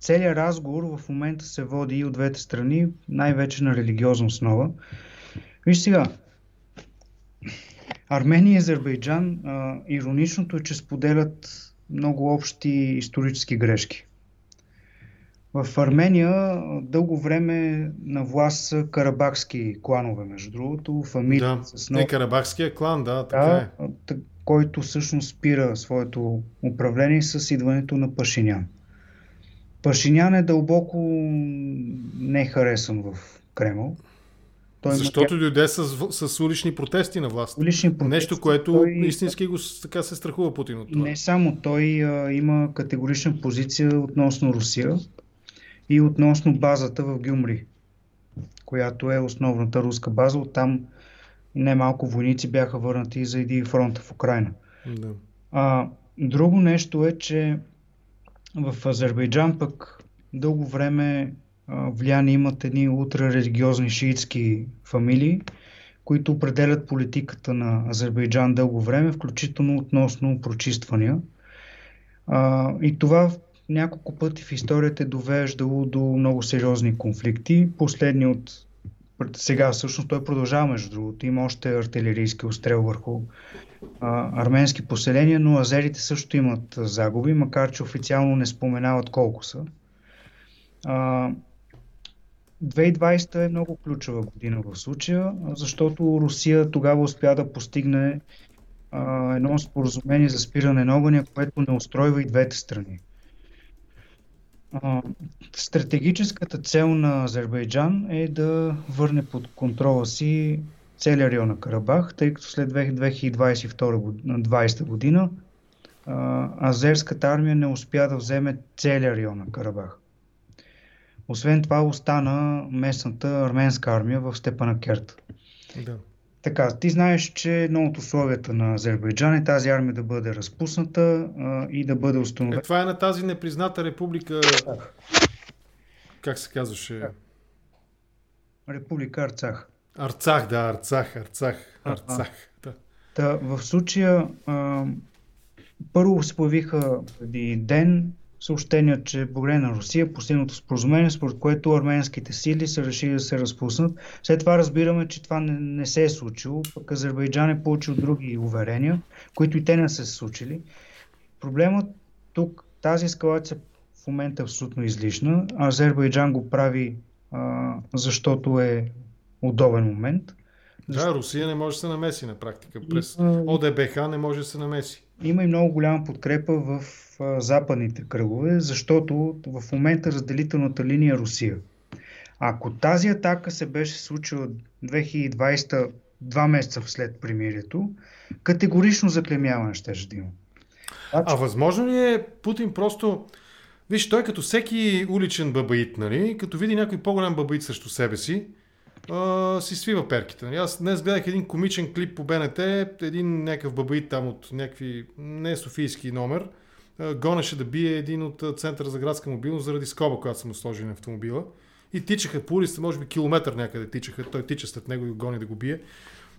Целият разговор в момента се води и от двете страни, най-вече на религиозна основа. Виж сега, Армения и Азербайджан, а, ироничното е, че споделят много общи исторически грешки. В Армения дълго време на власт са карабахски кланове, между другото, фамилии да, с много... карабахския клан, да, така да, е. Който всъщност спира своето управление с идването на Пашинян. Пашинян е дълбоко не харесан в Кремъл. Той Защото има... дойде с, с улични протести на власт. Улични протести, Нещо, което той... истински го така се страхува Путин от това. Не само той а, има категорична позиция относно Русия и относно базата в Гюмри, която е основната руска база. Оттам немалко войници бяха върнати заради фронта в Украина. Да. А, друго нещо е, че в Азербайджан пък дълго време влияние имат едни ултрарелигиозни шиитски фамилии, които определят политиката на Азербайджан дълго време, включително относно прочиствания. А, и това няколко пъти в историята е довеждало до много сериозни конфликти. Последният от сега всъщност той продължава между другото. Има още артилерийски обстрел върху а, арменски поселения, но азерите също имат загуби, макар че официално не споменават колко са. А, 2020 е много ключова година в случая, защото Русия тогава успя да постигне а, едно споразумение за спиране на огъня, което не устройва и двете страни. А, стратегическата цел на Азербайджан е да върне под контрола си целия район на Карабах, тъй като след 2022 година а, азерската армия не успя да вземе целия район на Карабах. Освен това остана местната арменска армия в Степана Керт. Да. Така, ти знаеш, че едно от условията на Азербайджан е тази армия да бъде разпусната а, и да бъде установена. Е, това е на тази непризната република. Как се казваше? Да. Република Арцах. Арцах, да, Арцах, Арцах, Арцах. Да. Та, в случая а, първо се появиха преди ден съобщения, че благодарение на Русия постигнато споразумение, според което арменските сили са решили да се разпуснат. След това разбираме, че това не, не се е случило, пък Азербайджан е получил други уверения, които и те не са се случили. Проблемът тук, тази ескалация в момента е абсолютно излишна. Азербайджан го прави а, защото е удобен момент. Да, Русия не може да се намеси на практика. През ОДБХ не може да се намеси. Има и много голяма подкрепа в западните кръгове, защото в момента разделителната линия е Русия. Ако тази атака се беше случила 2020, два месеца след примирието, категорично заклемяване ще да има. А възможно ли е Путин просто... Виж, той като всеки уличен бабаит, нали, като види някой по-голям бабаит срещу себе си, а, си свива перките. Нали? Аз днес гледах един комичен клип по БНТ, един някакъв бабаит там от някакви, не софийски номер, гонеше да бие един от Центъра за градска мобилност заради скоба, която са му сложили на автомобила. И тичаха по улицата, може би километър някъде тичаха. Той тича след него и го гони да го бие.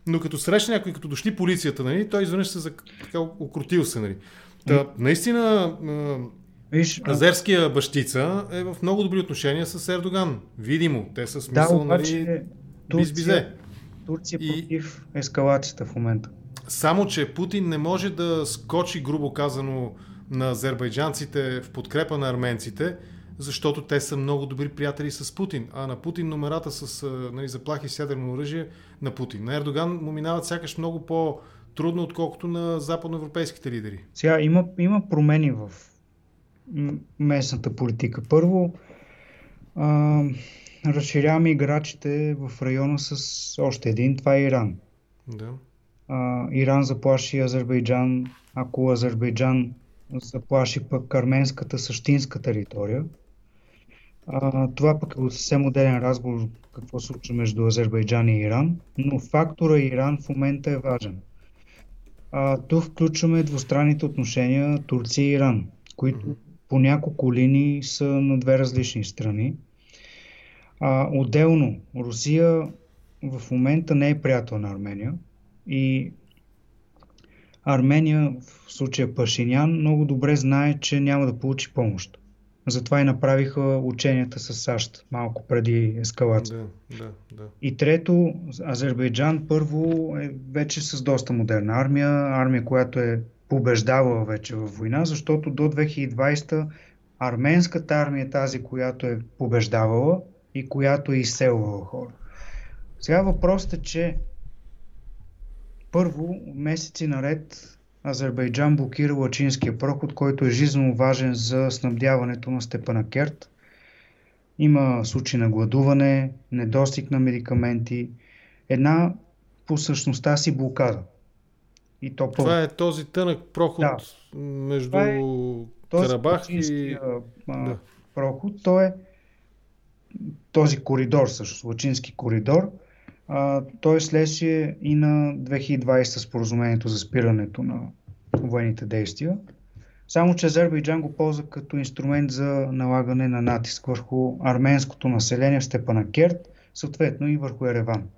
Но като срещна някой, като дошли полицията, нали, той изведнъж се така окрутил се. Нали. Та, наистина, Виж, Азерския бащица е в много добри отношения с Ердоган. Видимо. Те са смисъл, да, обаче, нали, Турция, Турция и... против ескалацията в момента. Само, че Путин не може да скочи, грубо казано, на азербайджанците в подкрепа на арменците, защото те са много добри приятели с Путин. А на Путин номерата с нали, заплахи с ядрено оръжие на Путин. На Ердоган му минават сякаш много по-трудно, отколкото на западноевропейските лидери. Сега има, има промени в местната политика. Първо, а, разширяваме играчите в района с още един. Това е Иран. Да. А, Иран заплаши Азербайджан. Ако Азербайджан заплаши пък арменската същинска територия. А, това пък е съвсем отделен разговор какво се случва между Азербайджан и Иран, но фактора Иран в момента е важен. А, тук включваме двустранните отношения Турция и Иран, които по няколко линии са на две различни страни. А, отделно, Русия в момента не е приятел на Армения и Армения, в случая Пашинян, много добре знае, че няма да получи помощ. Затова и направиха ученията с САЩ малко преди ескалация. Да, да, да. И трето, Азербайджан първо е вече с доста модерна армия, армия, която е побеждавала вече във война, защото до 2020 арменската армия е тази, която е побеждавала и която е изселвала хора. Сега въпросът е, че първо месеци наред Азербайджан блокира Лачинския проход, който е жизненно важен за снабдяването на Степана Керт. Има случаи на гладуване, недостиг на медикаменти, една по същността си блокада. И то Това е този тънък проход да. между е Карабах и... Да. проход. То е този коридор, също, Лачински коридор, а, той е следствие и на 2020 споразумението за спирането на военните действия. Само, че Азербайджан го ползва като инструмент за налагане на натиск върху арменското население в степана Керт, съответно и върху Ереван.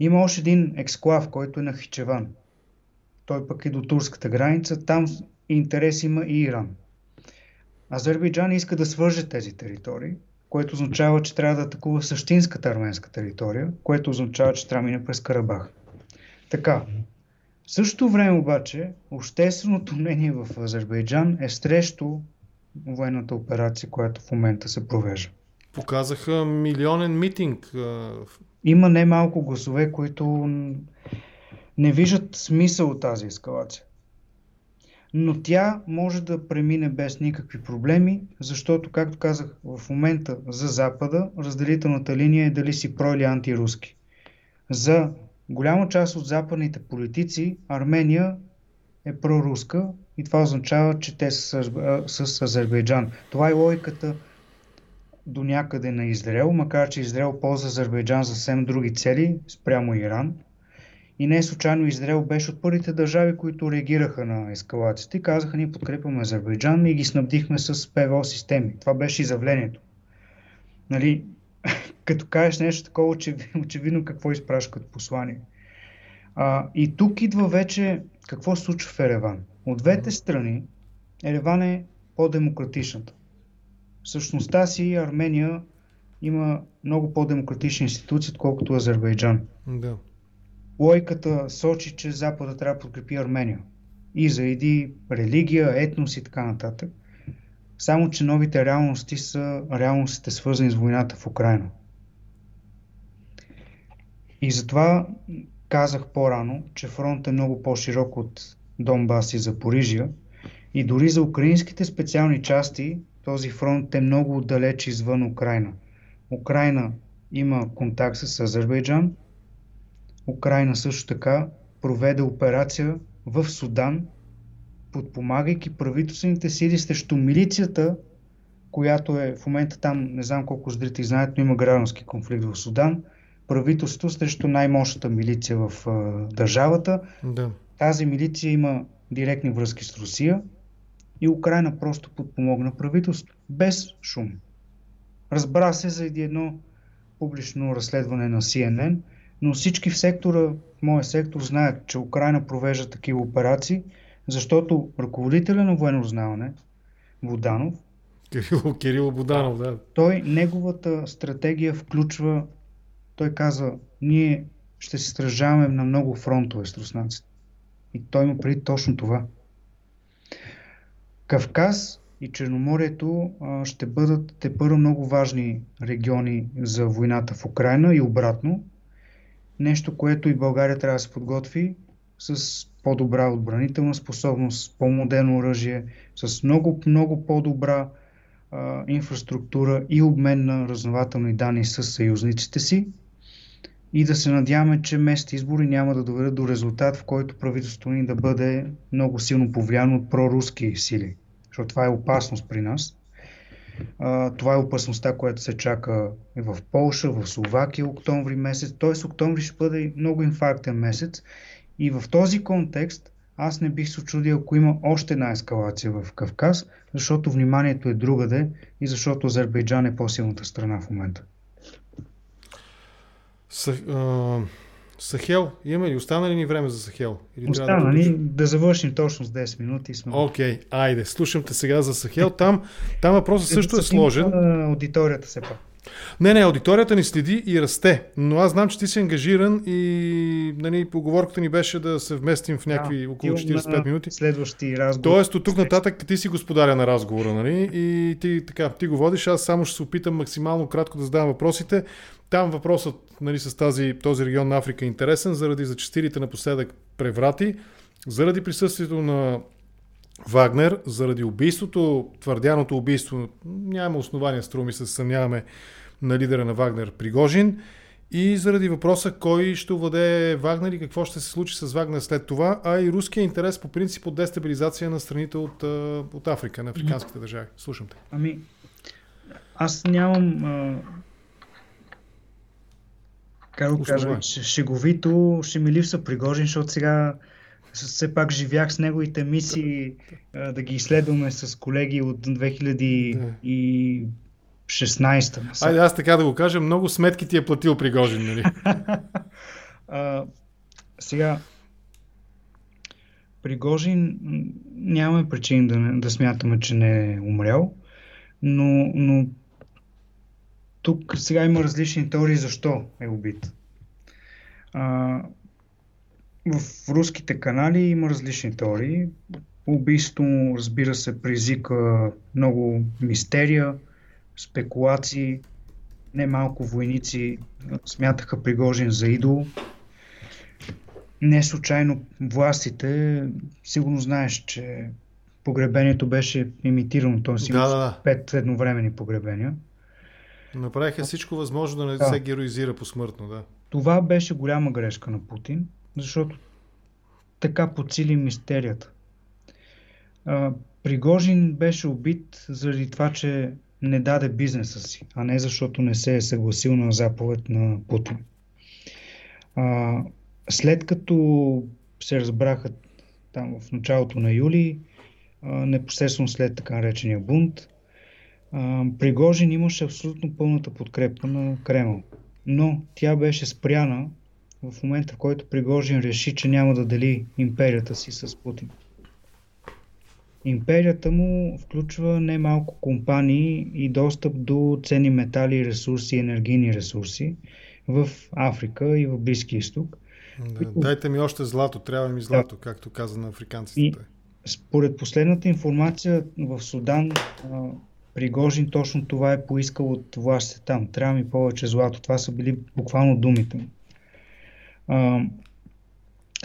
Има още един ексклав, който е на Хичеван. Той пък е до турската граница. Там интерес има и Иран. Азербайджан иска да свърже тези територии, което означава, че трябва да атакува същинската арменска територия, което означава, че трябва да мине през Карабах. Така, в същото време обаче, общественото мнение в Азербайджан е срещу военната операция, която в момента се провежда. Показаха милионен митинг. Има немалко гласове, които не виждат смисъл от тази ескалация но тя може да премине без никакви проблеми, защото, както казах, в момента за Запада разделителната линия е дали си про или антируски. За голяма част от западните политици Армения е проруска и това означава, че те са с Азербайджан. Това е логиката до някъде на Израел, макар че Израел ползва Азербайджан за съвсем други цели спрямо Иран – и не случайно Израел беше от първите държави, които реагираха на ескалацията и казаха, ние подкрепяме Азербайджан и ги снабдихме с ПВО системи. Това беше изявлението. Нали, *laughs* като кажеш нещо такова, очевидно какво изпраща като послание. А, и тук идва вече какво се случва в Ереван. От двете страни Ереван е по-демократичната. В същността си Армения има много по-демократични институции, отколкото Азербайджан. Да лойката сочи, че Запада трябва да подкрепи Армения. И заради религия, етнос и така нататък. Само, че новите реалности са реалностите свързани с войната в Украина. И затова казах по-рано, че фронт е много по-широк от Донбас и Запорижия. И дори за украинските специални части този фронт е много далеч извън Украина. Украина има контакт с Азербайджан, Украина също така проведе операция в Судан, подпомагайки правителствените сили срещу милицията, която е в момента там, не знам колко зрители знаят, но има граждански конфликт в Судан, правителството срещу най-мощната милиция в а, държавата. Да. Тази милиция има директни връзки с Русия и Украина просто подпомогна правителството, без шум. Разбра се за едно публично разследване на CNN – но всички в сектора, в моя сектор, знаят, че Украина провежда такива операции, защото ръководителя на военно узнаване, Воданов, Кирило, Кирило Боданов, да. Той, неговата стратегия включва, той казва, ние ще се стражаваме на много фронтове с руснаците. И той има преди точно това. Кавказ и Черноморието ще бъдат те първо много важни региони за войната в Украина и обратно нещо, което и България трябва да се подготви с по-добра отбранителна способност, по-модерно оръжие, с много, много по-добра а, инфраструктура и обмен на разнователни данни с съюзниците си и да се надяваме, че местните избори няма да доведат до резултат, в който правителството ни да бъде много силно повлияно от проруски сили. Защото това е опасност при нас. Това е опасността, която се чака и в Полша, в Словакия октомври месец. Т.е. октомври ще бъде много инфарктен месец. И в този контекст аз не бих се очудил, ако има още една ескалация в Кавказ, защото вниманието е другаде и защото Азербайджан е по-силната страна в момента. А, Сахел, имаме ли? Остана ли ни време за Сахел? Или Остана да, ни да завършим точно с 10 минути. Окей, okay, айде, слушам те сега за Сахел. Там, там въпросът също е сложен. Аудиторията се пак. Не, не, аудиторията ни следи и расте, но аз знам, че ти си ангажиран и нали, поговорката ни беше да се вместим в някакви да, около 45 минути. Следващи разговори. Тоест от тук нататък ти си господаря на разговора, нали? И ти, така, ти го водиш, аз само ще се опитам максимално кратко да задавам въпросите. Там въпросът нали, с тази, този регион на Африка е интересен заради зачастилите напоследък преврати, заради присъствието на Вагнер, заради убийството, твърдяното убийство, нямаме основания, струва ми се, съмняваме на лидера на Вагнер Пригожин и заради въпроса кой ще владее Вагнер и какво ще се случи с Вагнер след това, а и руския интерес по принцип от дестабилизация на страните от, от Африка, на африканските държави. Слушам те. Ами, аз нямам а... как да кажа, шеговито ще ми липса Пригожин, защото сега все пак живях с неговите мисии да ги изследваме с колеги от 2016 Айде аз така да го кажа, много сметки ти е платил Пригожин, нали? *laughs* а, сега, Пригожин нямаме причини да, да смятаме, че не е умрял, но, но тук сега има различни теории защо е убит. А, в руските канали има различни теории. Убийството му, разбира се, призика много мистерия, спекулации. Немалко войници смятаха Пригожин за идол. Не случайно властите, сигурно знаеш, че погребението беше имитирано, т.е. има да, да. пет едновремени погребения. Направиха всичко възможно да не да. се героизира посмъртно, да. Това беше голяма грешка на Путин защото така подсили мистерията. А, Пригожин беше убит заради това, че не даде бизнеса си, а не защото не се е съгласил на заповед на Путин. А, след като се разбраха там в началото на юли, а, непосредствено след така наречения бунт, Пригожин имаше абсолютно пълната подкрепа на Кремъл. Но тя беше спряна в момента, в който Пригожин реши, че няма да дели империята си с Путин. Империята му включва немалко компании и достъп до ценни метали, ресурси, енергийни ресурси в Африка и в Близки изток. Да, дайте ми още злато, трябва ми злато, да. както каза на африканците. И, според последната информация в Судан, Пригожин точно това е поискал от властите там. Трябва ми повече злато. Това са били буквално думите му.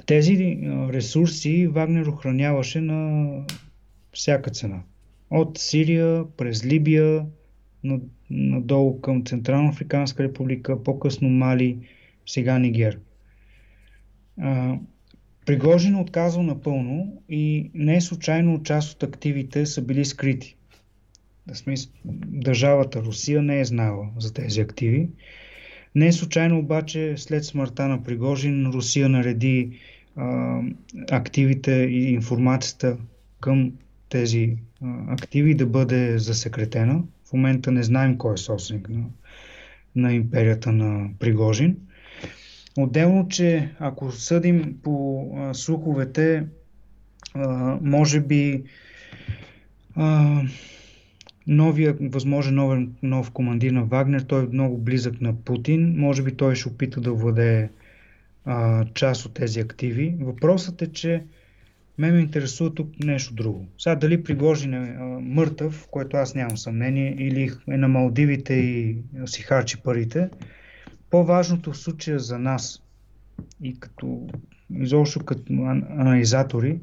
Тези ресурси Вагнер охраняваше на всяка цена. От Сирия, през Либия, надолу към Централна Африканска република, по-късно Мали, сега Нигер. А, Пригожин отказал напълно и не е случайно част от активите са били скрити. Държавата Русия не е знала за тези активи не е случайно обаче след смъртта на Пригожин Русия нареди а, активите и информацията към тези а, активи да бъде засекретена. В момента не знаем кой е собственик на, на империята на Пригожин. Отделно, че ако съдим по а, слуховете, а, може би а, новия възможен нов, нов командир на Вагнер, той е много близък на Путин. Може би той ще опита да владее а, част от тези активи. Въпросът е, че ме ме интересува тук нещо друго. Сега дали Пригожин е а, мъртъв, което аз нямам съмнение, или е на Малдивите и си харчи парите, по-важното в случая за нас и като изобщо като анализатори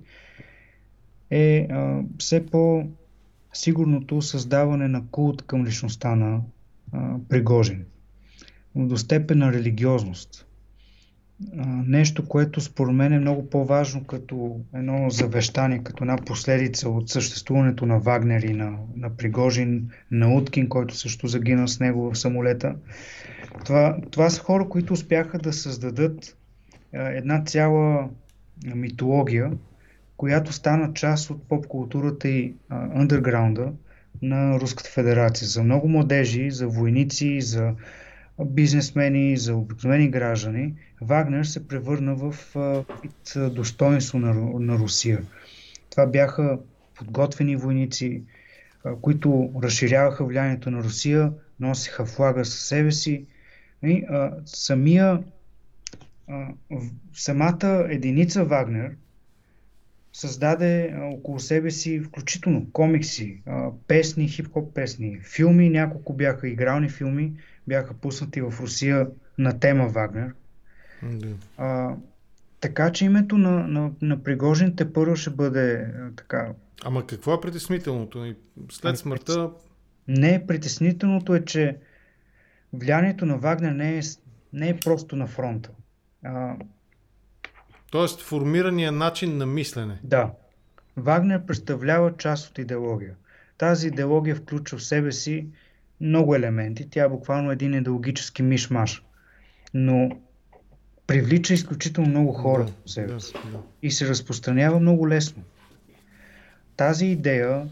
е а, все по- сигурното създаване на култ към личността на а, Пригожин. До степен на религиозност. А, нещо, което според мен е много по-важно като едно завещание, като една последица от съществуването на Вагнер и на, на Пригожин, на Уткин, който също загина с него в самолета. Това, това са хора, които успяха да създадат а, една цяла митология, която стана част от поп-културата и андерграунда на Руската федерация. За много младежи, за войници, за бизнесмени, за обикновени граждани, Вагнер се превърна в достоинство на, на Русия. Това бяха подготвени войници, които разширяваха влиянието на Русия, носиха флага със себе си. И, а, самия, а, самата единица Вагнер създаде около себе си включително комикси, песни, хип-хоп песни, филми, няколко бяха игрални филми, бяха пуснати в Русия на тема Вагнер. Mm-hmm. А, така че името на, на, на Пригожин те първо ще бъде а, така. Ама какво е притеснителното? След ами, смъртта. Не, притеснителното е, че влиянието на Вагнер не е, не е просто на фронта. А, Тоест формирания начин на мислене. Да. Вагнер представлява част от идеология. Тази идеология включва в себе си много елементи. Тя е буквално един идеологически мишмаш. Но привлича изключително много хора да, себе. Да, да. И се разпространява много лесно. Тази идея,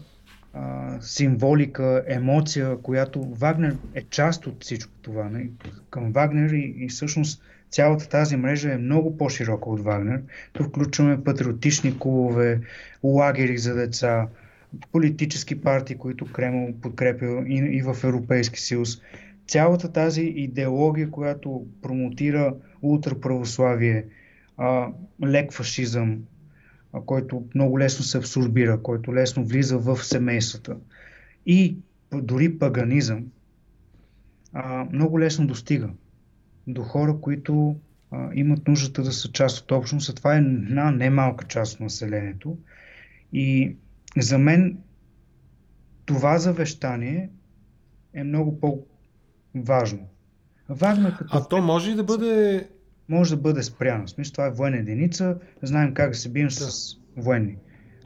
а, символика, емоция, която Вагнер е част от всичко това. Не? Към Вагнер и, и всъщност цялата тази мрежа е много по-широка от Вагнер. Тук включваме патриотични клубове, лагери за деца, политически партии, които Кремъл подкрепя и, и в Европейски съюз. Цялата тази идеология, която промотира ултраправославие, а, лек фашизъм, а, който много лесно се абсорбира, който лесно влиза в семействата и дори паганизъм, а, много лесно достига до хора, които а, имат нуждата да са част от общност, това е една немалка част от населението. И за мен това завещание е много по-важно. Важно като... А то може и да бъде... Може да бъде спряно. Смисъл, това е военна единица. Знаем как да се бием да. с военни.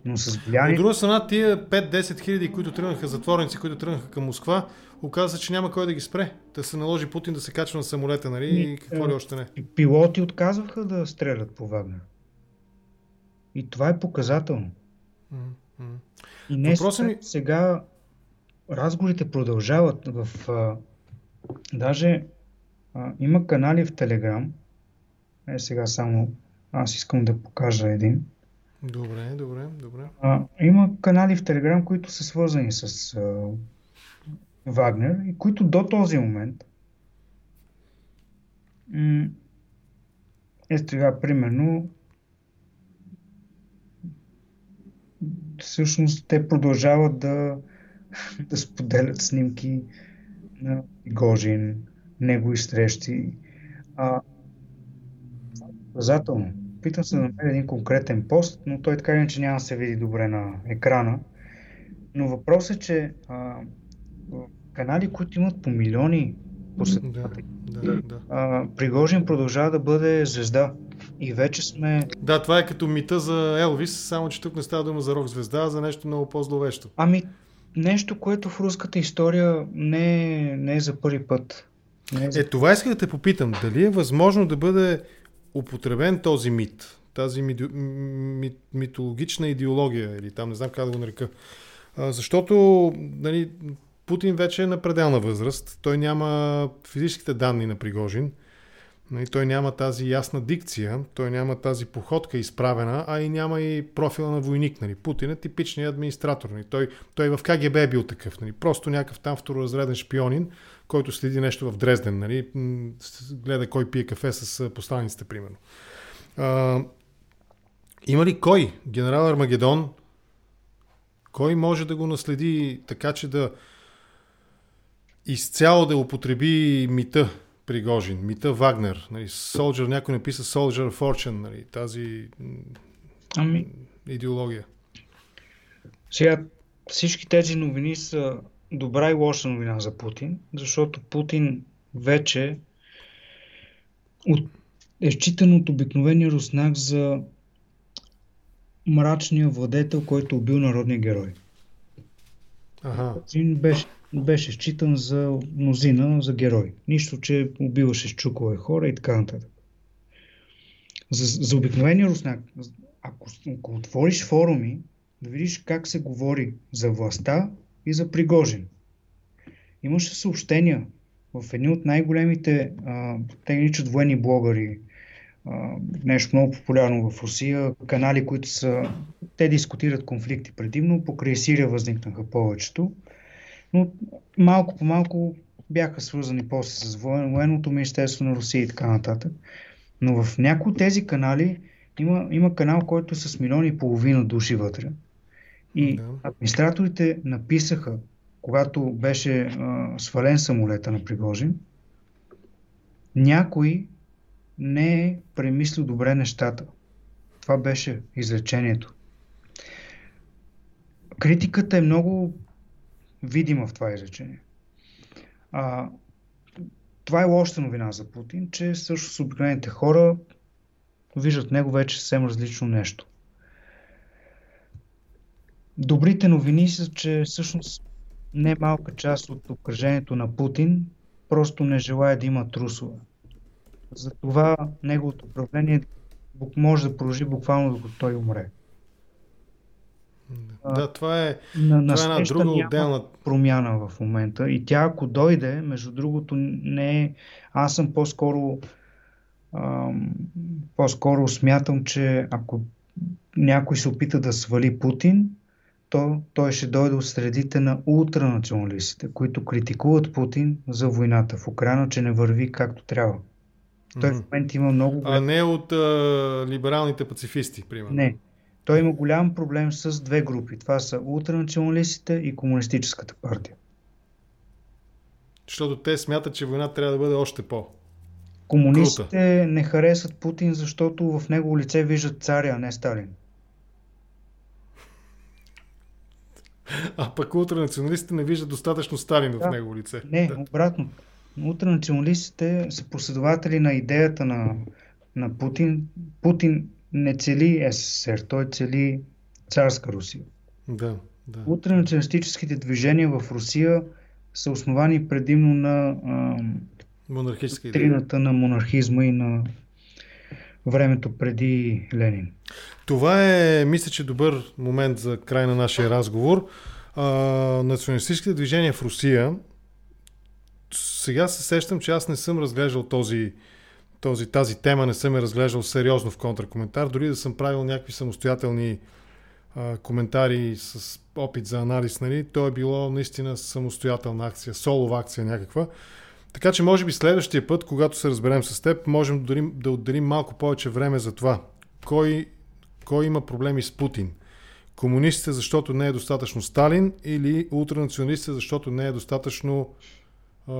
Но с влияние... От друга страна, тия 5-10 хиляди, които тръгнаха, затворници, които тръгнаха към Москва, оказа, че няма кой да ги спре. Да се наложи Путин да се качва на самолета, нали? И, и какво ли още не. Пилоти отказваха да стрелят по Вагнер. И това е показателно. Mm-hmm. И не Въпросът ми... сега разговорите продължават в... А, даже а, има канали в Телеграм. Е, сега само аз искам да покажа един. Добре, добре, добре. А, има канали в Телеграм, които са свързани с а, Вагнер и които до този момент м- е сега, примерно, всъщност те продължават да, *laughs* да споделят снимки на Гожин, негови срещи. А, показателно. Питам се да намеря един конкретен пост, но той така иначе няма да се види добре на екрана. Но въпросът е, че а, канали, които имат по милиони последователи, да, да, да. Пригожин продължава да бъде звезда. И вече сме... Да, това е като мита за Елвис, само че тук не става дума за рок звезда, а за нещо много по-зловещо. Ами, нещо, което в руската история не е, не е за първи път. Не е, за... е, това иска да те попитам. Дали е възможно да бъде употребен този мит, тази ми, ми, митологична идеология, или там не знам как да го нарека. А, защото нали, Путин вече е на пределна възраст. Той няма физическите данни на Пригожин. Нали, той няма тази ясна дикция, той няма тази походка изправена, а и няма и профила на войник. Нали. Путин е типичният администратор. Нали. Той, той в КГБ е бил такъв. Нали. Просто някакъв там второразреден шпионин, който следи нещо в Дрезден. Нали. Гледа кой пие кафе с посланиците, примерно. А, има ли кой? Генерал Армагедон? Кой може да го наследи така, че да изцяло да употреби мита Пригожин, мита Вагнер, нали, Soldier, някой написа Soldier Fortune, нали, тази ами... идеология. Сега всички тези новини са добра и лоша новина за Путин, защото Путин вече от, е считан от обикновения руснак за мрачния владетел, който е убил народния герой. Ага. Путин беше беше считан за мнозина за герой. Нищо, че убиваше с чукове хора и така нататък. За, за обикновения руснак, ако, ако отвориш форуми, да видиш как се говори за властта и за Пригожин. Имаше съобщения в едни от най-големите, те наричат военни блогъри, нещо много популярно в Русия, канали, които са, те дискутират конфликти предимно, покрай Сирия възникнаха повечето, но малко по малко бяха свързани после с военното министерство на Русия и така нататък. Но в някои от тези канали има, има канал, който е с милиони и половина души вътре. И да. администраторите написаха, когато беше а, свален самолета на Пригожин, някой не е премислил добре нещата. Това беше изречението. Критиката е много видима в това изречение. А, това е лоша новина за Путин, че също с обикновените хора виждат него вече съвсем различно нещо. Добрите новини са, че всъщност не малка част от обкръжението на Путин просто не желая да има трусове. Затова неговото управление може да продължи буквално докато той умре. Да, това е, на, на това е една друга отделна промяна в момента. И тя, ако дойде, между другото, не е. Аз съм по-скоро. Ам, по-скоро смятам, че ако някой се опита да свали Путин, то той ще дойде от средите на ултранационалистите, които критикуват Путин за войната в Украина, че не върви както трябва. Той mm-hmm. в момента има много. А не от а, либералните пацифисти, примерно. Не. Той има голям проблем с две групи. Това са ултранационалистите и комунистическата партия. Защото те смятат, че война трябва да бъде още по. Комунистите Крута. не харесват Путин, защото в него лице виждат царя, а не Сталин. А пък ултранационалистите не виждат достатъчно Сталин да, в него лице. Не, да. обратно. Ултранационалистите са последователи на идеята на, на Путин. Путин не цели СССР, той цели царска Русия. Да, да. Ултранационалистическите движения в Русия са основани предимно на монархистската на монархизма и на времето преди Ленин. Това е, мисля, че добър момент за край на нашия разговор. А, националистическите движения в Русия, сега се сещам, че аз не съм разглеждал този, този, тази тема, не съм я разглеждал сериозно в контракоментар, дори да съм правил някакви самостоятелни а, коментари с опит за анализ, нали, то е било наистина самостоятелна акция, солова акция някаква. Така че може би следващия път, когато се разберем с теб, можем да отделим, малко повече време за това. Кой, кой има проблеми с Путин? Комунистите, защото не е достатъчно Сталин или ултранационалистите, защото не е достатъчно е,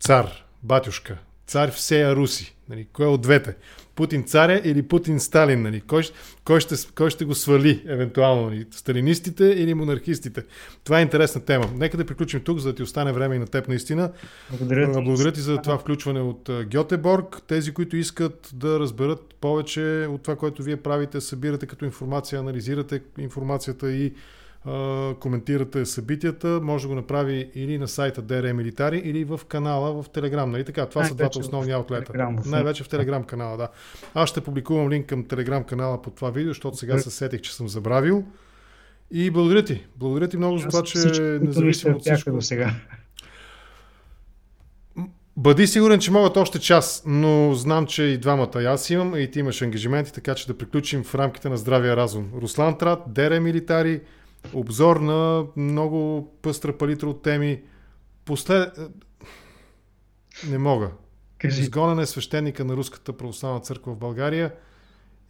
цар, батюшка, цар всея Руси. Нали? Кой е от двете? Путин царя или Путин Сталин? Нали? Кой, кой, ще, кой ще го свали, евентуално? Нали? Сталинистите или монархистите? Това е интересна тема. Нека да приключим тук, за да ти остане време и на теб наистина. Благодаря ти, Благодаря ти за това включване от Гьотеборг. Тези, които искат да разберат повече от това, което вие правите, събирате като информация, анализирате информацията и коментирате събитията, може да го направи или на сайта DRM Militari, или в канала в Телеграм. Нали така? Това са двата основни аутлета. Най-вече в Телеграм канала, да. Аз ще публикувам линк към Телеграм канала по това видео, защото сега се сетих, че съм забравил. И благодаря ти. Благодаря ти много за това, че независимо от всичко. До сега. Бъди сигурен, че могат още час, но знам, че и двамата и аз имам, и ти имаш ангажименти, така че да приключим в рамките на здравия разум. Руслан Трат, Дере Милитари, обзор на много пъстра палитра от теми. Послед... Не мога. Кажи. Изгонен е свещеника на Руската православна църква в България.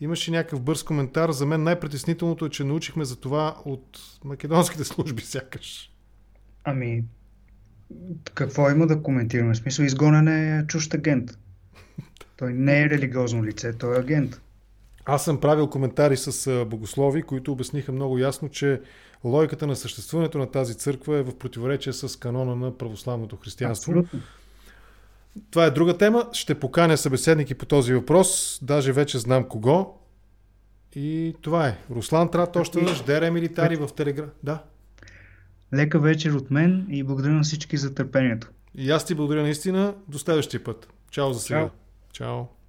Имаше някакъв бърз коментар. За мен най-притеснителното е, че научихме за това от македонските служби, сякаш. Ами, какво има да коментираме? В смисъл, изгонен е чужд агент. *laughs* Той не е религиозно лице, той е агент. Аз съм правил коментари с богослови, които обясниха много ясно, че логиката на съществуването на тази църква е в противоречие с канона на православното християнство. Абсолютно. Това е друга тема. Ще поканя събеседники по този въпрос. Даже вече знам кого. И това е. Руслан Трат, още веднъж, Дере Милитари в Телеграм. Да. Лека вечер от мен и благодаря на всички за търпението. И аз ти благодаря наистина. До следващия път. Чао за сега. Чао. Чао.